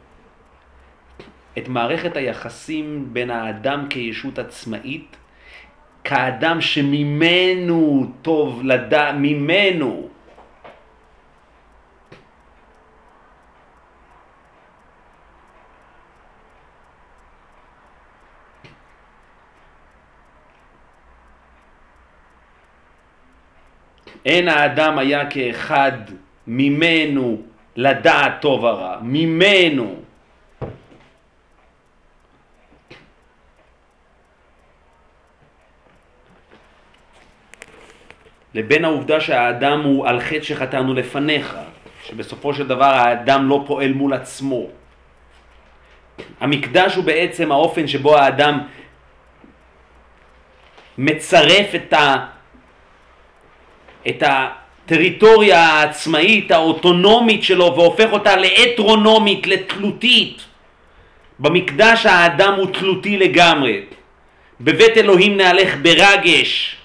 את מערכת היחסים בין האדם כישות עצמאית, כאדם שממנו טוב לדע, ממנו. אין האדם היה כאחד ממנו לדעת טוב ורע, ממנו. לבין העובדה שהאדם הוא על חטא שחטאנו לפניך, שבסופו של דבר האדם לא פועל מול עצמו. המקדש הוא בעצם האופן שבו האדם מצרף את, ה, את הטריטוריה העצמאית, האוטונומית שלו, והופך אותה לאטרונומית, לתלותית. במקדש האדם הוא תלותי לגמרי. בבית אלוהים נהלך ברגש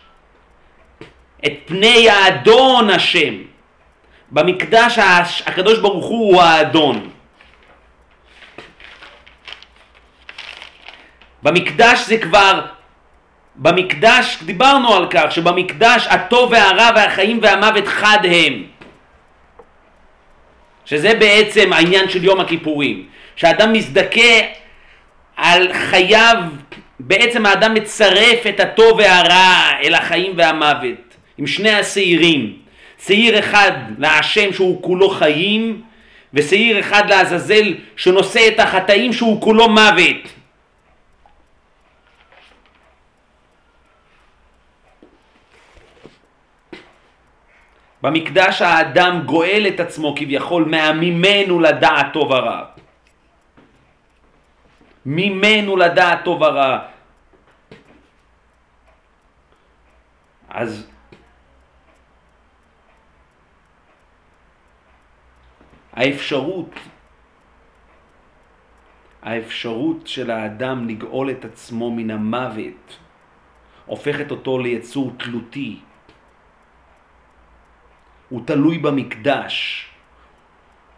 את פני האדון השם. במקדש הקדוש ברוך הוא הוא האדון. במקדש זה כבר, במקדש, דיברנו על כך שבמקדש הטוב והרע והחיים והמוות חד הם. שזה בעצם העניין של יום הכיפורים. שאדם מזדכה על חייו, בעצם האדם מצרף את הטוב והרע אל החיים והמוות, עם שני השעירים. שעיר אחד להשם שהוא כולו חיים, ושעיר אחד לעזאזל שנושא את החטאים שהוא כולו מוות. במקדש האדם גואל את עצמו כביכול מהמימנו לדעת טוב ורע. ממנו לדעת טוב ורע. אז האפשרות, האפשרות של האדם לגאול את עצמו מן המוות הופכת אותו ליצור תלותי. הוא תלוי במקדש.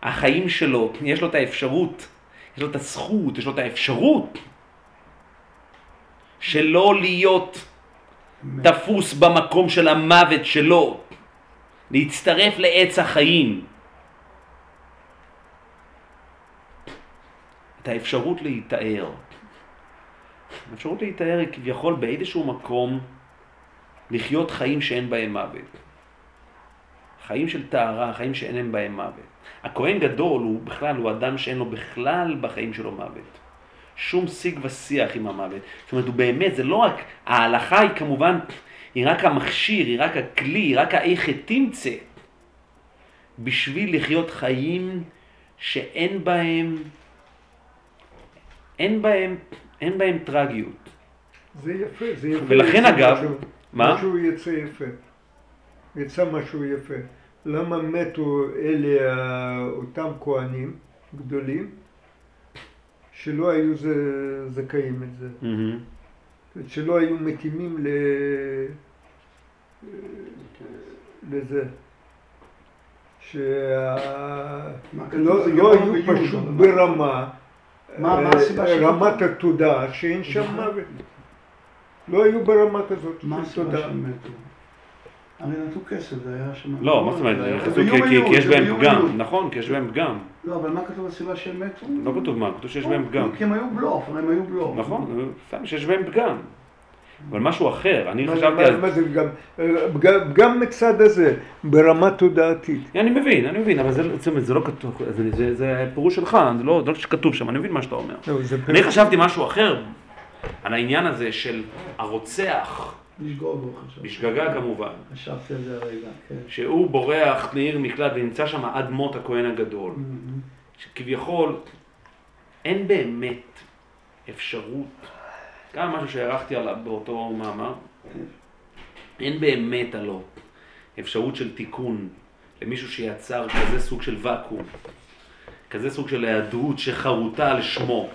החיים שלו, יש לו את האפשרות, יש לו את הזכות, יש לו את האפשרות שלא להיות תפוס במקום של המוות שלו, להצטרף לעץ החיים. את האפשרות להיטהר. האפשרות להיטהר היא כביכול באיזשהו מקום לחיות חיים שאין בהם מוות. חיים של טהרה, חיים שאין להם בהם מוות. הכהן גדול הוא בכלל, הוא אדם שאין לו בכלל בחיים שלו מוות. שום שיג ושיח עם המוות. זאת אומרת, הוא באמת, זה לא רק, ההלכה היא כמובן, היא רק המכשיר, היא רק הכלי, היא רק האיך תמצא, בשביל לחיות חיים שאין בהם, אין בהם, אין בהם טרגיות. זה יפה, זה יפה. ולכן אגב, משהו, מה? משהו יצא יפה. יצא משהו יפה. למה מתו אלה ה- אותם כהנים גדולים שלא היו ז- זכאים את זה, אומרת, שלא היו מתאימים ל... לזה. שה... מה כתוב? לא, זה היו פשוט מה- ברמה, מה- מה אה, הסיבה שהם רמת מתו? התודעה שאין שם. מוות. לא היו ברמה כזאת מה של הסיבה תודעה. הרי נתנו כסף, זה היה שם... לא, מה זאת אומרת, נכנסו כי- יש בהם פגם. נכון, כי יש בהם פגם. לא, אבל מה כתוב בסיבה שהם מתו? לא כתוב מה, כתוב שיש בהם פגם. כי הם היו בלוף, הם היו בלוף. נכון, סתם שיש בהם פגם. אבל משהו אחר, אני חשבתי מה- על... מה זה גם, גם- גם מצד הזה, ברמה תודעתית. אני מבין, אני מבין, אבל זה, לא כתוב, זה, זה, זה פירוש שלך, זה לא, זה לא שכתוב שם, אני מבין מה שאתה אומר. לא, אני חשבתי משהו אחר, על העניין הזה של הרוצח, חשבתי. בשגגה כמובן, חשבתי על זה הרגע, כן. שהוא בורח לעיר מקלט ונמצא שם עד מות הכהן הגדול, שכביכול אין באמת אפשרות, גם משהו שהערכתי עליו באותו מאמר, אין באמת הלא אפשרות של תיקון למישהו שיצר כזה סוג של ואקום, כזה סוג של היעדרות שחרוטה על שמו.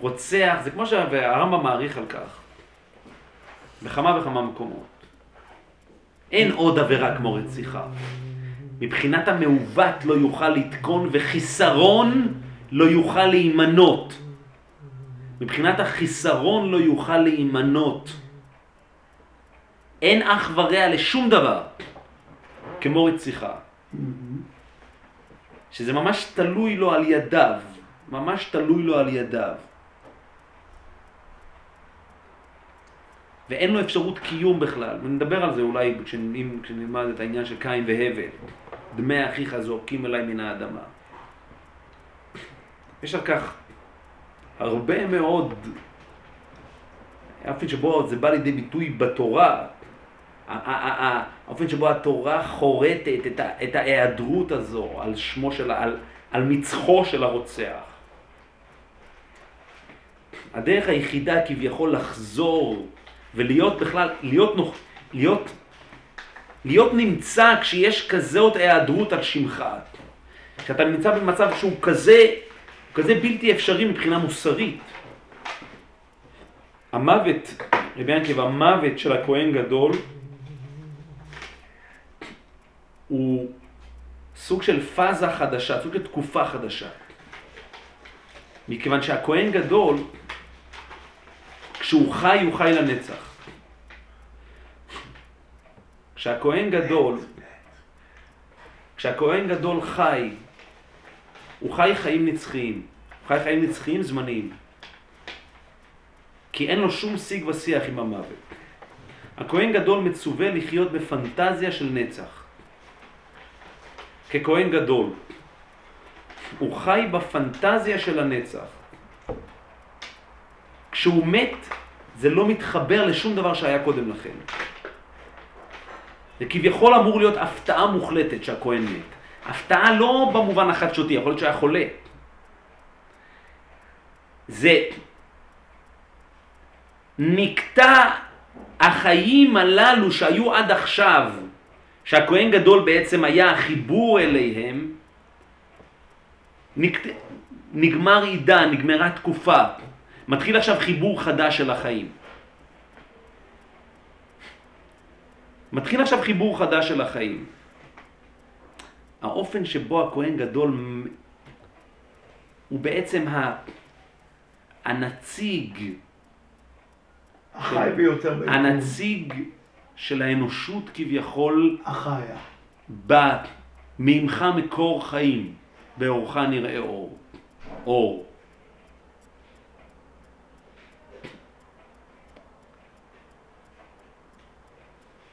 רוצח, זה כמו שהרמב"ם מעריך על כך, בכמה וכמה מקומות. אין עוד עבירה כמו רציחה. מבחינת המעוות לא יוכל לתקון וחיסרון לא יוכל להימנות. מבחינת החיסרון לא יוכל להימנות. אין אח ורע לשום דבר כמו רציחה. שזה ממש תלוי לו על ידיו, ממש תלוי לו על ידיו. ואין לו אפשרות קיום בכלל, ונדבר על זה אולי כשנ- כשנלמד את העניין של קין והבל. דמי אחיך זורקים אליי מן האדמה. יש על כך הרבה מאוד, האופן שבו זה בא לידי ביטוי בתורה, האופן שבו התורה חורטת את, את ההיעדרות הזו על שמו של, על, על מצחו של הרוצח. הדרך היחידה כביכול לחזור ולהיות בכלל, להיות, נוח, להיות להיות נמצא כשיש כזאת היעדרות על שמך. כשאתה נמצא במצב שהוא כזה, כזה בלתי אפשרי מבחינה מוסרית. המוות, רבי ינקב, המוות של הכהן גדול הוא סוג של פאזה חדשה, סוג של תקופה חדשה. מכיוון שהכהן גדול, כשהוא חי, הוא חי לנצח. כשהכהן גדול, כשהכהן גדול חי, הוא חי חיים נצחיים. הוא חי חיים נצחיים זמניים. כי אין לו שום שיג ושיח עם המוות. הכהן גדול מצווה לחיות בפנטזיה של נצח. ככהן גדול. הוא חי בפנטזיה של הנצח. כשהוא מת, זה לא מתחבר לשום דבר שהיה קודם לכן. זה כביכול אמור להיות הפתעה מוחלטת שהכהן מת. הפתעה לא במובן החדשותי, יכול להיות שהיה חולה. זה נקטע החיים הללו שהיו עד עכשיו, שהכהן גדול בעצם היה החיבור אליהם, נקט... נגמר עידן, נגמרה תקופה, מתחיל עכשיו חיבור חדש של החיים. מתחיל עכשיו חיבור חדש של החיים. האופן שבו הכהן גדול הוא בעצם הנציג, החי ביותר ביקום. הנציג של האנושות כביכול, החיה. בא ממך מקור חיים, באורך נראה אור. אור.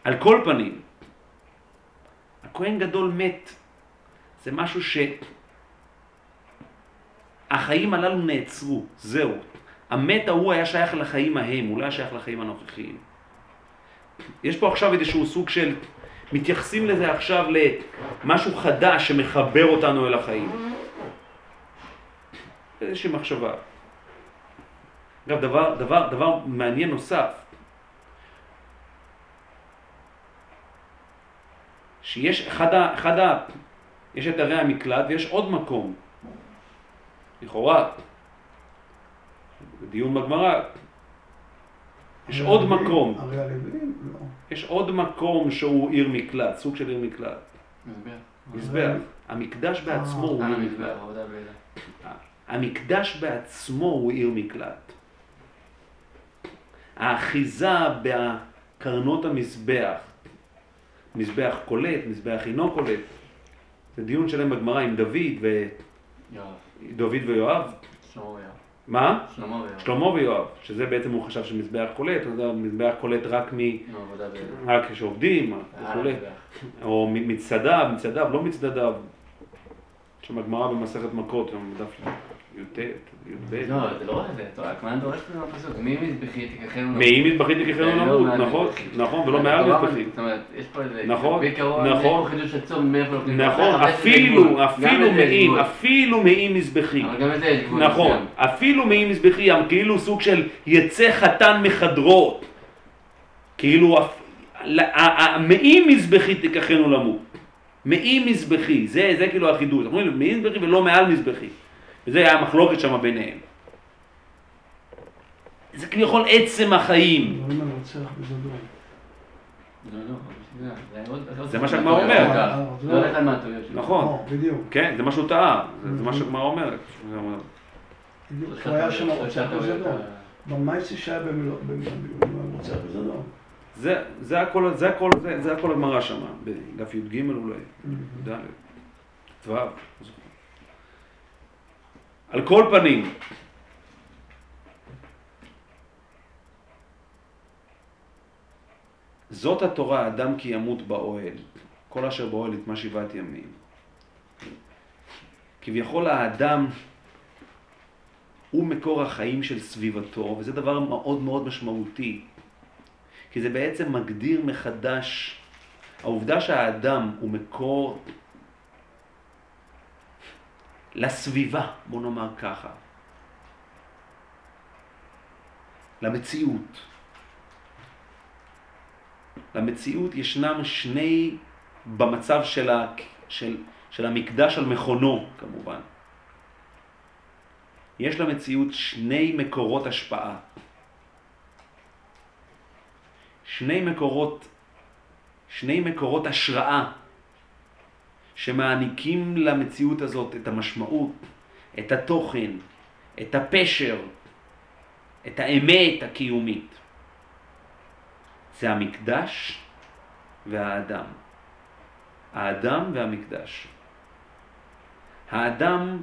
על כל פנים, הכהן גדול מת. זה משהו שהחיים הללו נעצרו, זהו. המת ההוא היה שייך לחיים ההם, הוא לא היה שייך לחיים הנוכחיים. יש פה עכשיו איזשהו סוג של, מתייחסים לזה עכשיו למשהו חדש שמחבר אותנו אל החיים. איזושהי מחשבה. אגב, דבר, דבר, דבר מעניין נוסף, שיש אחד ה... אחד ה יש את ערי המקלט ויש עוד מקום, לכאורה, דיון בגמרא, יש עוד מקום, הרי הלווים? לא. יש עוד מקום שהוא עיר מקלט, סוג של עיר מקלט, מזבח. מזבח. המקדש בעצמו הוא אה, עיר מקלט. המקדש בעצמו הוא עיר מקלט. האחיזה בקרנות המזבח, מזבח קולט, מזבח אינו קולט, זה דיון שלם בגמרא עם דוד ו... יואב. דוד ויואב. שלמה ויואב. מה? שלמה ויואב. שלמה ויואב, שזה בעצם הוא חשב שמזבח קולט, אז המזבח קולט רק מ... רק כשעובדים, וכולי. או מ- מצדדיו, מצדדיו, לא מצדדיו. יש שם הגמרא במסכת מכות, שם דף י"ט, י"ב. לא, זה לא רק זה, אתה רואה, הכוונה דורשת ממנו פסוק, מי מזבחי תיקחנו למות. נכון. נכון, ולא מעל מזבחית. זאת אומרת, יש פה איזה... נכון, נכון. חידוש עצום מאיפה לוקחים. נכון, אפילו, אפילו לזה יש מעי, גבול. אפילו מעי מזבחי. אבל גם לזה יש גבול. נכון. אפילו מעי מזבחי, כאילו סוג של יצא חתן מחדרו. כאילו, אפ- ל- ה- ה- מעי מזבחי תיקחנו למות. מעי מזבחי, זה, כאילו החידוש. אנחנו אומרים מעי מזבחי ולא מעל מזבחי. וזה היה המחלוקת שם ביניהם. זה כביכול עצם החיים. בזדון. לא, לא, זה- מה שהגמרא אומרת. עוד- אה, לא שלו. נכון, לא, בדיוק. כן, זה מה שהוא טעה, זה מה שהגמרא אומרת. בדיוק. שלושה הוא היה טעויות, שם רוצח שלושה טעויות, בזדון. אה, במייסי שהיה במילואים רוצח בזדון. זה, זה הכל, זה הכל, זה, זה הכל הגמרא שם, בדף י"ג אולי, י"ד, ט"ו. על כל פנים, זאת התורה, אדם כי ימות באוהל, כל אשר באוהל יטמע שבעת ימים. כביכול האדם הוא מקור החיים של סביבתו, וזה דבר מאוד מאוד משמעותי. כי זה בעצם מגדיר מחדש, העובדה שהאדם הוא מקור לסביבה, בוא נאמר ככה, למציאות. למציאות ישנם שני, במצב של, ה, של, של המקדש על מכונו כמובן, יש למציאות שני מקורות השפעה. שני מקורות, שני מקורות השראה שמעניקים למציאות הזאת את המשמעות, את התוכן, את הפשר, את האמת הקיומית. זה המקדש והאדם. האדם והמקדש. האדם,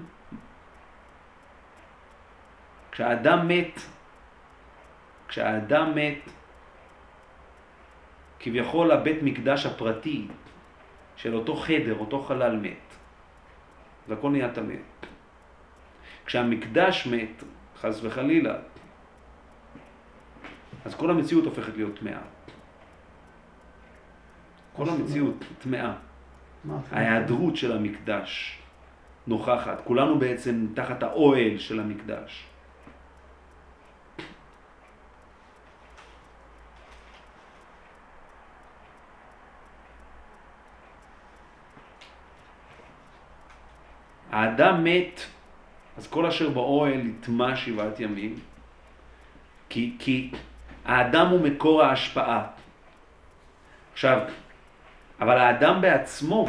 כשהאדם מת, כשהאדם מת, כביכול הבית מקדש הפרטי של אותו חדר, אותו חלל מת. והכל נהיה טמא. כשהמקדש מת, חס וחלילה, אז כל המציאות הופכת להיות טמאה. כל המציאות טמאה. ההיעדרות של המקדש נוכחת. כולנו בעצם תחת האוהל של המקדש. האדם מת, אז כל אשר באוהל יטמע שבעת ימים, כי, כי האדם הוא מקור ההשפעה. עכשיו, אבל האדם בעצמו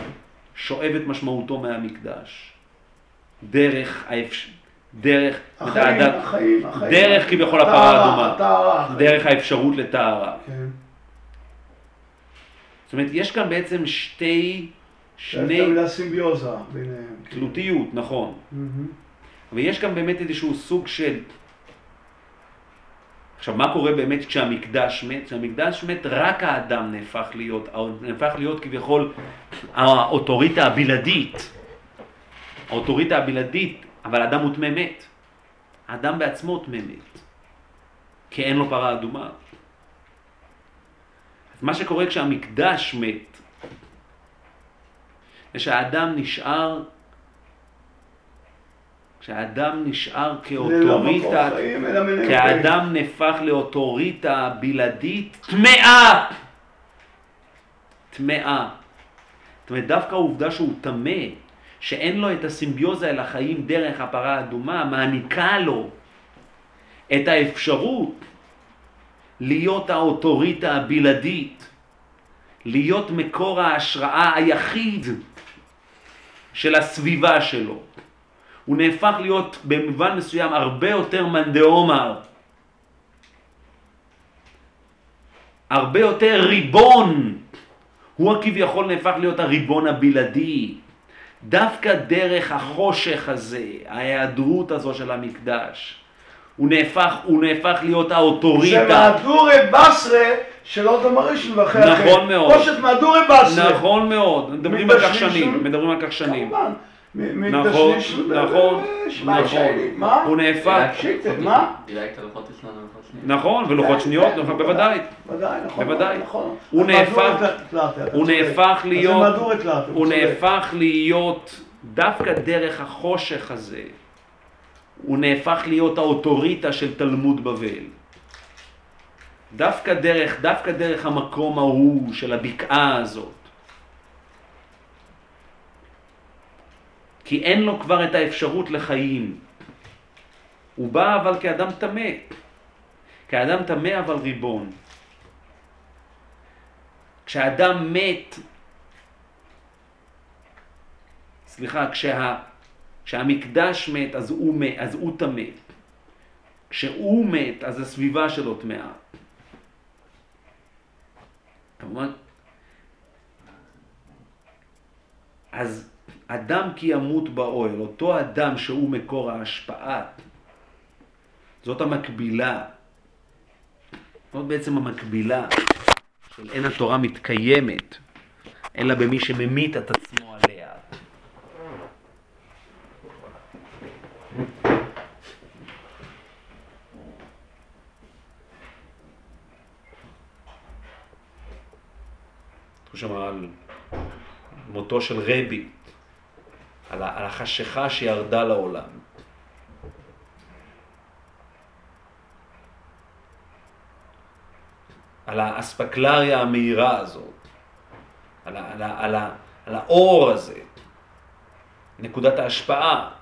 שואב את משמעותו מהמקדש. דרך האפשר... דרך... החיים, האדם, החיים, החיים. דרך כביכול הפרה האדומה. הטהרה, החיים. דרך האפשרות לטהרה. כן. זאת אומרת, יש כאן בעצם שתי... שני... שני... מילה סימביוזה ביניהם. תלותיות, נכון. ויש כאן באמת איזשהו סוג של... עכשיו, מה קורה באמת כשהמקדש מת? כשהמקדש מת, רק האדם נהפך להיות, נהפך להיות כביכול האוטוריטה הבלעדית. האוטוריטה הבלעדית, אבל האדם הוא טמא מת. האדם בעצמו טמא מת. כי אין לו פרה אדומה. אז מה שקורה כשהמקדש מת, זה שהאדם נשאר כשהאדם נשאר מקור כאוטוריטה. כשהאדם נהפך לאוטוריטה בלעדית, טמאה! טמאה. זאת אומרת, דווקא העובדה שהוא טמא, שאין לו את הסימביוזה אל החיים דרך הפרה האדומה, מעניקה לו את האפשרות להיות האוטוריטה הבלעדית, להיות מקור ההשראה היחיד של הסביבה שלו. הוא נהפך להיות במובן מסוים הרבה יותר מאן דאומר, הרבה יותר ריבון. הוא כביכול נהפך להיות הריבון הבלעדי. דווקא דרך החושך הזה, ההיעדרות הזו של המקדש, הוא נהפך, הוא נהפך להיות האוטוריטה. מהדורי בסרה של אוטו מרישן ואחרי נכון מאוד. פושט מהדורי בסרה. נכון מאוד, מדברים על כך שנים, שם? מדברים על כך שנים. כמובן. נכון, נכון, נכון. מה? הוא שני. נכון, ולוחות שניות, כן, נכון, בוודאי. בוודאי, נכון. בוודאי. נכון. הוא נהפך- הוא. נהפך להיות, הוא. נהפך להיות, דווקא דרך החושך הזה, הוא נהפך להיות האוטוריטה של תלמוד בבל. דווקא דרך, דווקא דרך המקום ההוא של הבקעה הזאת. כי אין לו כבר את האפשרות לחיים. הוא בא אבל כאדם טמא. כאדם טמא אבל ריבון. כשאדם מת, סליחה, כשה, כשהמקדש מת אז הוא, טמא. כשהוא מת אז הסביבה שלו טמאה. כמובן, אז אדם כי ימות באוהל, אותו אדם שהוא מקור ההשפעה, זאת המקבילה, זאת בעצם המקבילה של אין התורה מתקיימת, אלא במי שממית את עצמו עליה. כתוב שם על מותו של רבי, על החשיכה שירדה לעולם. על האספקלריה המהירה הזאת, על, ה, על, ה, על, ה, על האור הזה, נקודת ההשפעה.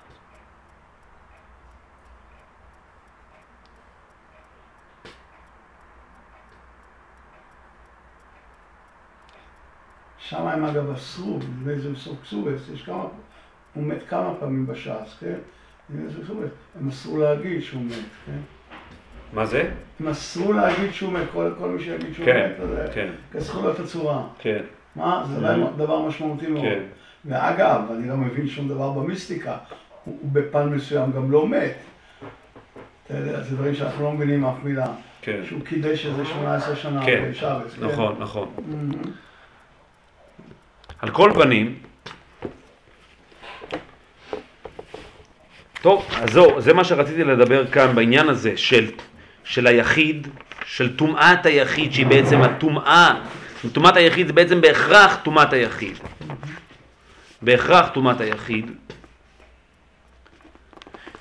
שם הם אגב אסרו, באיזה סוג קסובס, יש כמה, הוא מת כמה פעמים בש"ס, כן? הם אסרו להגיד שהוא מת, כן? מה זה? הם אסרו להגיד שהוא מת, כל, כל מי שיגיד שהוא כן, מת, אז כן. כסחו לו את הצורה. כן, מה? זה דבר, דבר משמעותי מאוד. כן. ואגב, אני לא מבין שום דבר במיסטיקה, הוא, הוא בפן מסוים גם לא מת. אתה יודע, זה דברים שאנחנו לא מבינים אף מילה. כן. שהוא קידש איזה 18 שנה כן, בשבס. כן? נכון, נכון. על כל פנים, טוב, אז זהו, זה מה שרציתי לדבר כאן בעניין הזה של, של היחיד, של טומאת היחיד, שהיא בעצם הטומאה, טומאת היחיד זה בעצם בהכרח טומאת היחיד. בהכרח טומאת היחיד.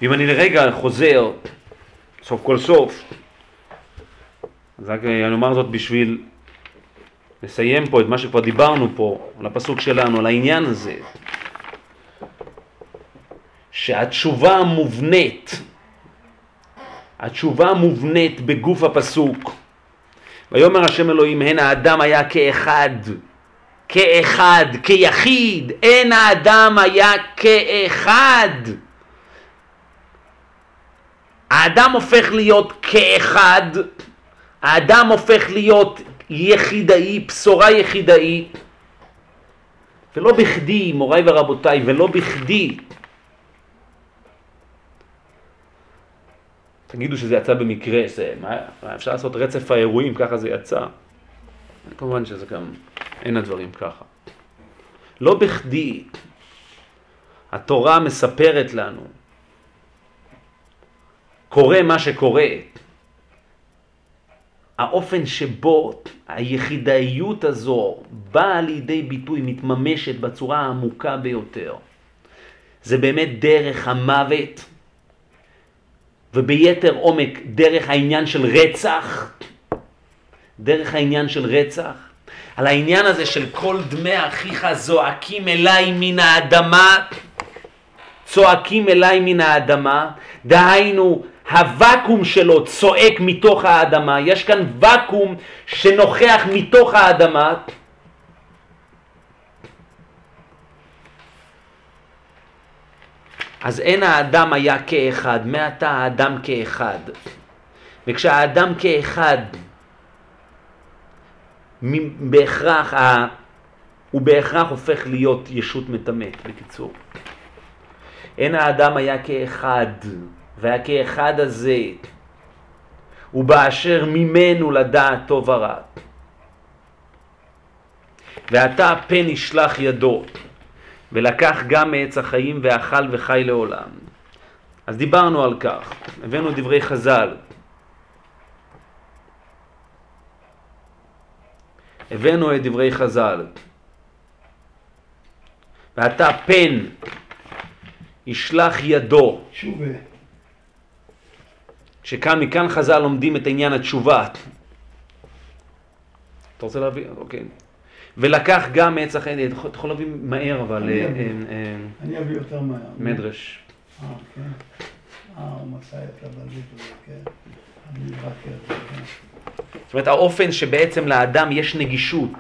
ואם אני לרגע חוזר, סוף כל סוף, אז רק אני אומר זאת בשביל נסיים פה את מה שכבר דיברנו פה, על הפסוק שלנו, על העניין הזה, שהתשובה המובנית, התשובה המובנית בגוף הפסוק, ויאמר השם אלוהים, הן האדם היה כאחד, כאחד, כיחיד, אין האדם היה כאחד. האדם הופך להיות כאחד, האדם הופך להיות יחידאי, בשורה יחידאי, ולא בכדי, מוריי ורבותיי, ולא בכדי. תגידו שזה יצא במקרה, זה, מה, מה אפשר לעשות רצף האירועים, ככה זה יצא. כמובן שזה גם, אין הדברים ככה. לא בכדי התורה מספרת לנו, קורה מה שקורה, האופן שבו היחידאיות הזו באה לידי ביטוי, מתממשת בצורה העמוקה ביותר. זה באמת דרך המוות, וביתר עומק דרך העניין של רצח, דרך העניין של רצח, על העניין הזה של כל דמי אחיך זועקים אליי מן האדמה, צועקים אליי מן האדמה, דהיינו הוואקום שלו צועק מתוך האדמה, יש כאן ואקום שנוכח מתוך האדמה. אז אין האדם היה כאחד, מעתה האדם כאחד. וכשהאדם כאחד, בהכרח, הוא בהכרח הופך להיות ישות מטמאת, בקיצור. אין האדם היה כאחד, והכאחד הזה הוא באשר ממנו לדעת טוב ורע. ועתה פן ישלח ידו, ולקח גם מעץ החיים ואכל וחי לעולם. אז דיברנו על כך, הבאנו דברי חז"ל. הבאנו את דברי חז"ל. ועתה פן ישלח ידו, שוב, אה, שכאן, מכאן חז"ל לומדים את עניין התשובה. אתה רוצה להביא? אוקיי. ולקח גם מעץ החיים, אתה יכול להביא מהר אבל, אני אה, אביא. אה, אה, אני אביא יותר מהר. מדרש. אה, כן. אה, הוא מצא את הבלית הזה, כן. אני זה, כן. זאת אומרת, האופן שבעצם לאדם יש נגישות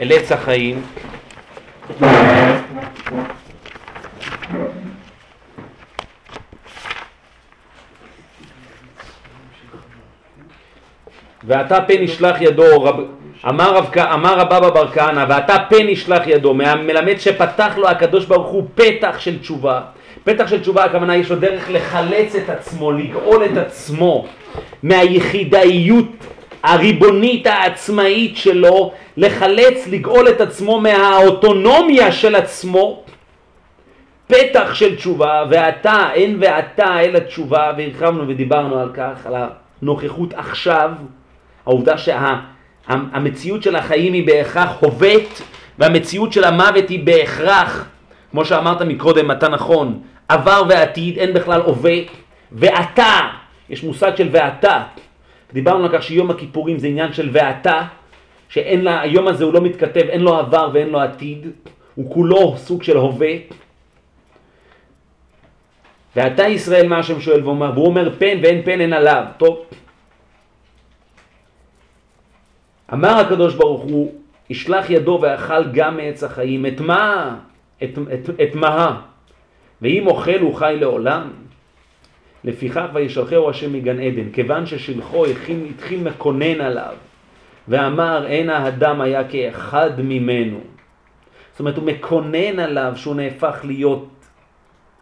אל עץ החיים, ועתה פן ישלח ידו, רב, אמר, רב, אמר רב אבא בר כהנא, ועתה פן ישלח ידו, מלמד שפתח לו הקדוש ברוך הוא פתח של תשובה. פתח של תשובה הכוונה יש לו דרך לחלץ את עצמו, לגאול את עצמו מהיחידאיות הריבונית העצמאית שלו, לחלץ, לגאול את עצמו מהאוטונומיה של עצמו. פתח של תשובה, ועתה, אין ועתה אלא תשובה, והרחבנו ודיברנו על כך, על הנוכחות עכשיו, העובדה שהמציאות של החיים היא בהכרח הווית, והמציאות של המוות היא בהכרח, כמו שאמרת מקודם, אתה נכון, עבר ועתיד, אין בכלל הווה, ועתה, יש מושג של ועתה, דיברנו על כך שיום הכיפורים זה עניין של ואתה, שאין לה, היום הזה הוא לא מתכתב, אין לו עבר ואין לו עתיד, הוא כולו סוג של הווה. ואתה ישראל מה השם שואל ואומר, והוא אומר פן ואין פן אין עליו, טוב. אמר הקדוש ברוך הוא, ישלח ידו ואכל גם מעץ החיים, את מה? את, את, את מה? ואם אוכל הוא חי לעולם. לפיכך וישלחהו השם מגן עדן, כיוון ששלחו התחיל, התחיל מקונן עליו, ואמר אין האדם היה כאחד ממנו. זאת אומרת הוא מקונן עליו שהוא נהפך להיות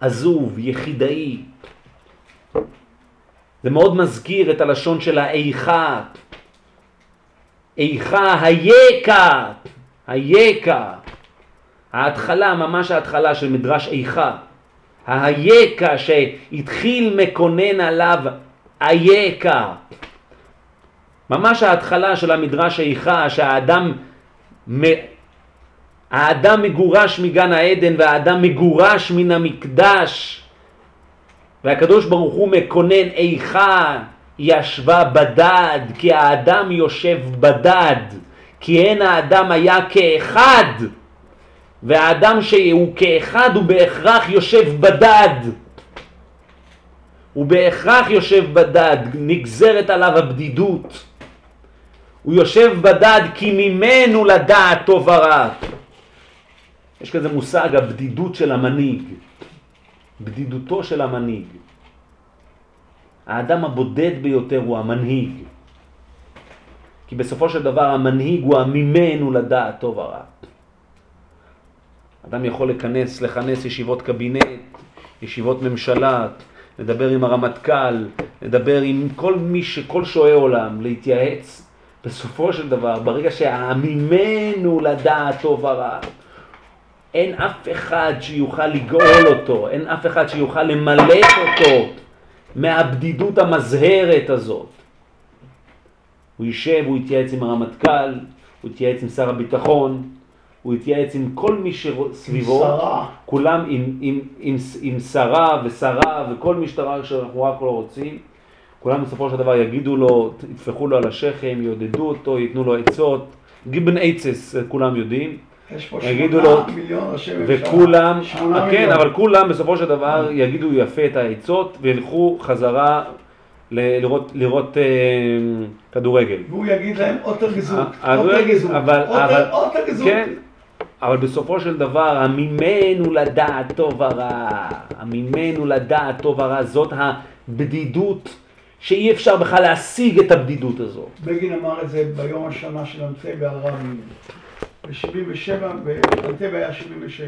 עזוב, יחידאי. זה מאוד מזכיר את הלשון של האיכה. איכה היקה, היקה. ההתחלה, ממש ההתחלה של מדרש איכה. היקה שהתחיל מקונן עליו היקה. ממש ההתחלה של המדרש איכה, שהאדם האדם מגורש מגן העדן והאדם מגורש מן המקדש והקדוש ברוך הוא מקונן איכה ישבה בדד כי האדם יושב בדד כי אין האדם היה כאחד. והאדם שהוא כאחד הוא בהכרח יושב בדד. הוא בהכרח יושב בדד, נגזרת עליו הבדידות. הוא יושב בדד כי ממנו לדעת טוב ורע. יש כזה מושג הבדידות של המנהיג, בדידותו של המנהיג. האדם הבודד ביותר הוא המנהיג. כי בסופו של דבר המנהיג הוא הממנו לדעת טוב ורע. אדם יכול לכנס, לכנס ישיבות קבינט, ישיבות ממשלה, לדבר עם הרמטכ"ל, לדבר עם כל מי שכל שועי עולם, להתייעץ. בסופו של דבר, ברגע שהממנו לדעת טוב ורע, אין אף אחד שיוכל לגאול אותו, אין אף אחד שיוכל למלט אותו מהבדידות המזהרת הזאת. הוא יישב, הוא יתייעץ עם הרמטכ"ל, הוא יתייעץ עם שר הביטחון, הוא יתייעץ עם כל מי שסביבו, עם. כולם עם, עם, עם, עם שרה ושרה וכל משטרה שאנחנו רק לא רוצים, כולם בסופו של דבר יגידו לו, יטפחו לו על השכם, יעודדו אותו, ייתנו לו עצות, גיבן עצס, כולם יודעים. יש פה שמונה מיליון ראשי ממשלה. וכולם, כן, אבל כולם בסופו של דבר יגידו יפה את העצות וילכו חזרה ל- לראות, לראות אה, כדורגל. והוא יגיד להם אוטר גזות, אבל, אבל, אוטר גזות. כן, אבל בסופו של דבר, הממנו לדעת טוב ורע, הממנו לדעת טוב ורע, זאת הבדידות שאי אפשר בכלל להשיג את הבדידות הזאת. בגין אמר את זה ביום השנה של על רבין. ב-77, באנטבה היה 76.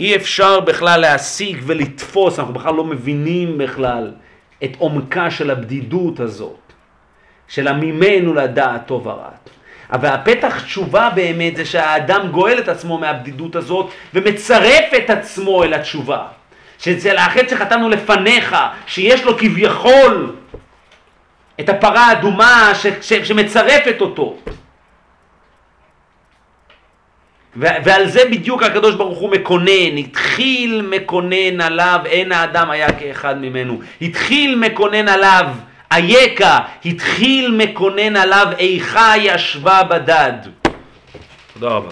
אי אפשר בכלל להשיג ולתפוס, אנחנו בכלל לא מבינים בכלל את עומקה של הבדידות הזאת, של הממנו לדעת טוב ורע. אבל הפתח תשובה באמת זה שהאדם גואל את עצמו מהבדידות הזאת ומצרף את עצמו אל התשובה. שזה לאחד שחטאנו לפניך, שיש לו כביכול את הפרה האדומה ש- ש- שמצרפת אותו. ועל זה בדיוק הקדוש ברוך הוא מקונן, התחיל מקונן עליו, אין האדם היה כאחד ממנו. התחיל מקונן עליו אייכה, התחיל מקונן עליו איכה ישבה בדד. תודה רבה.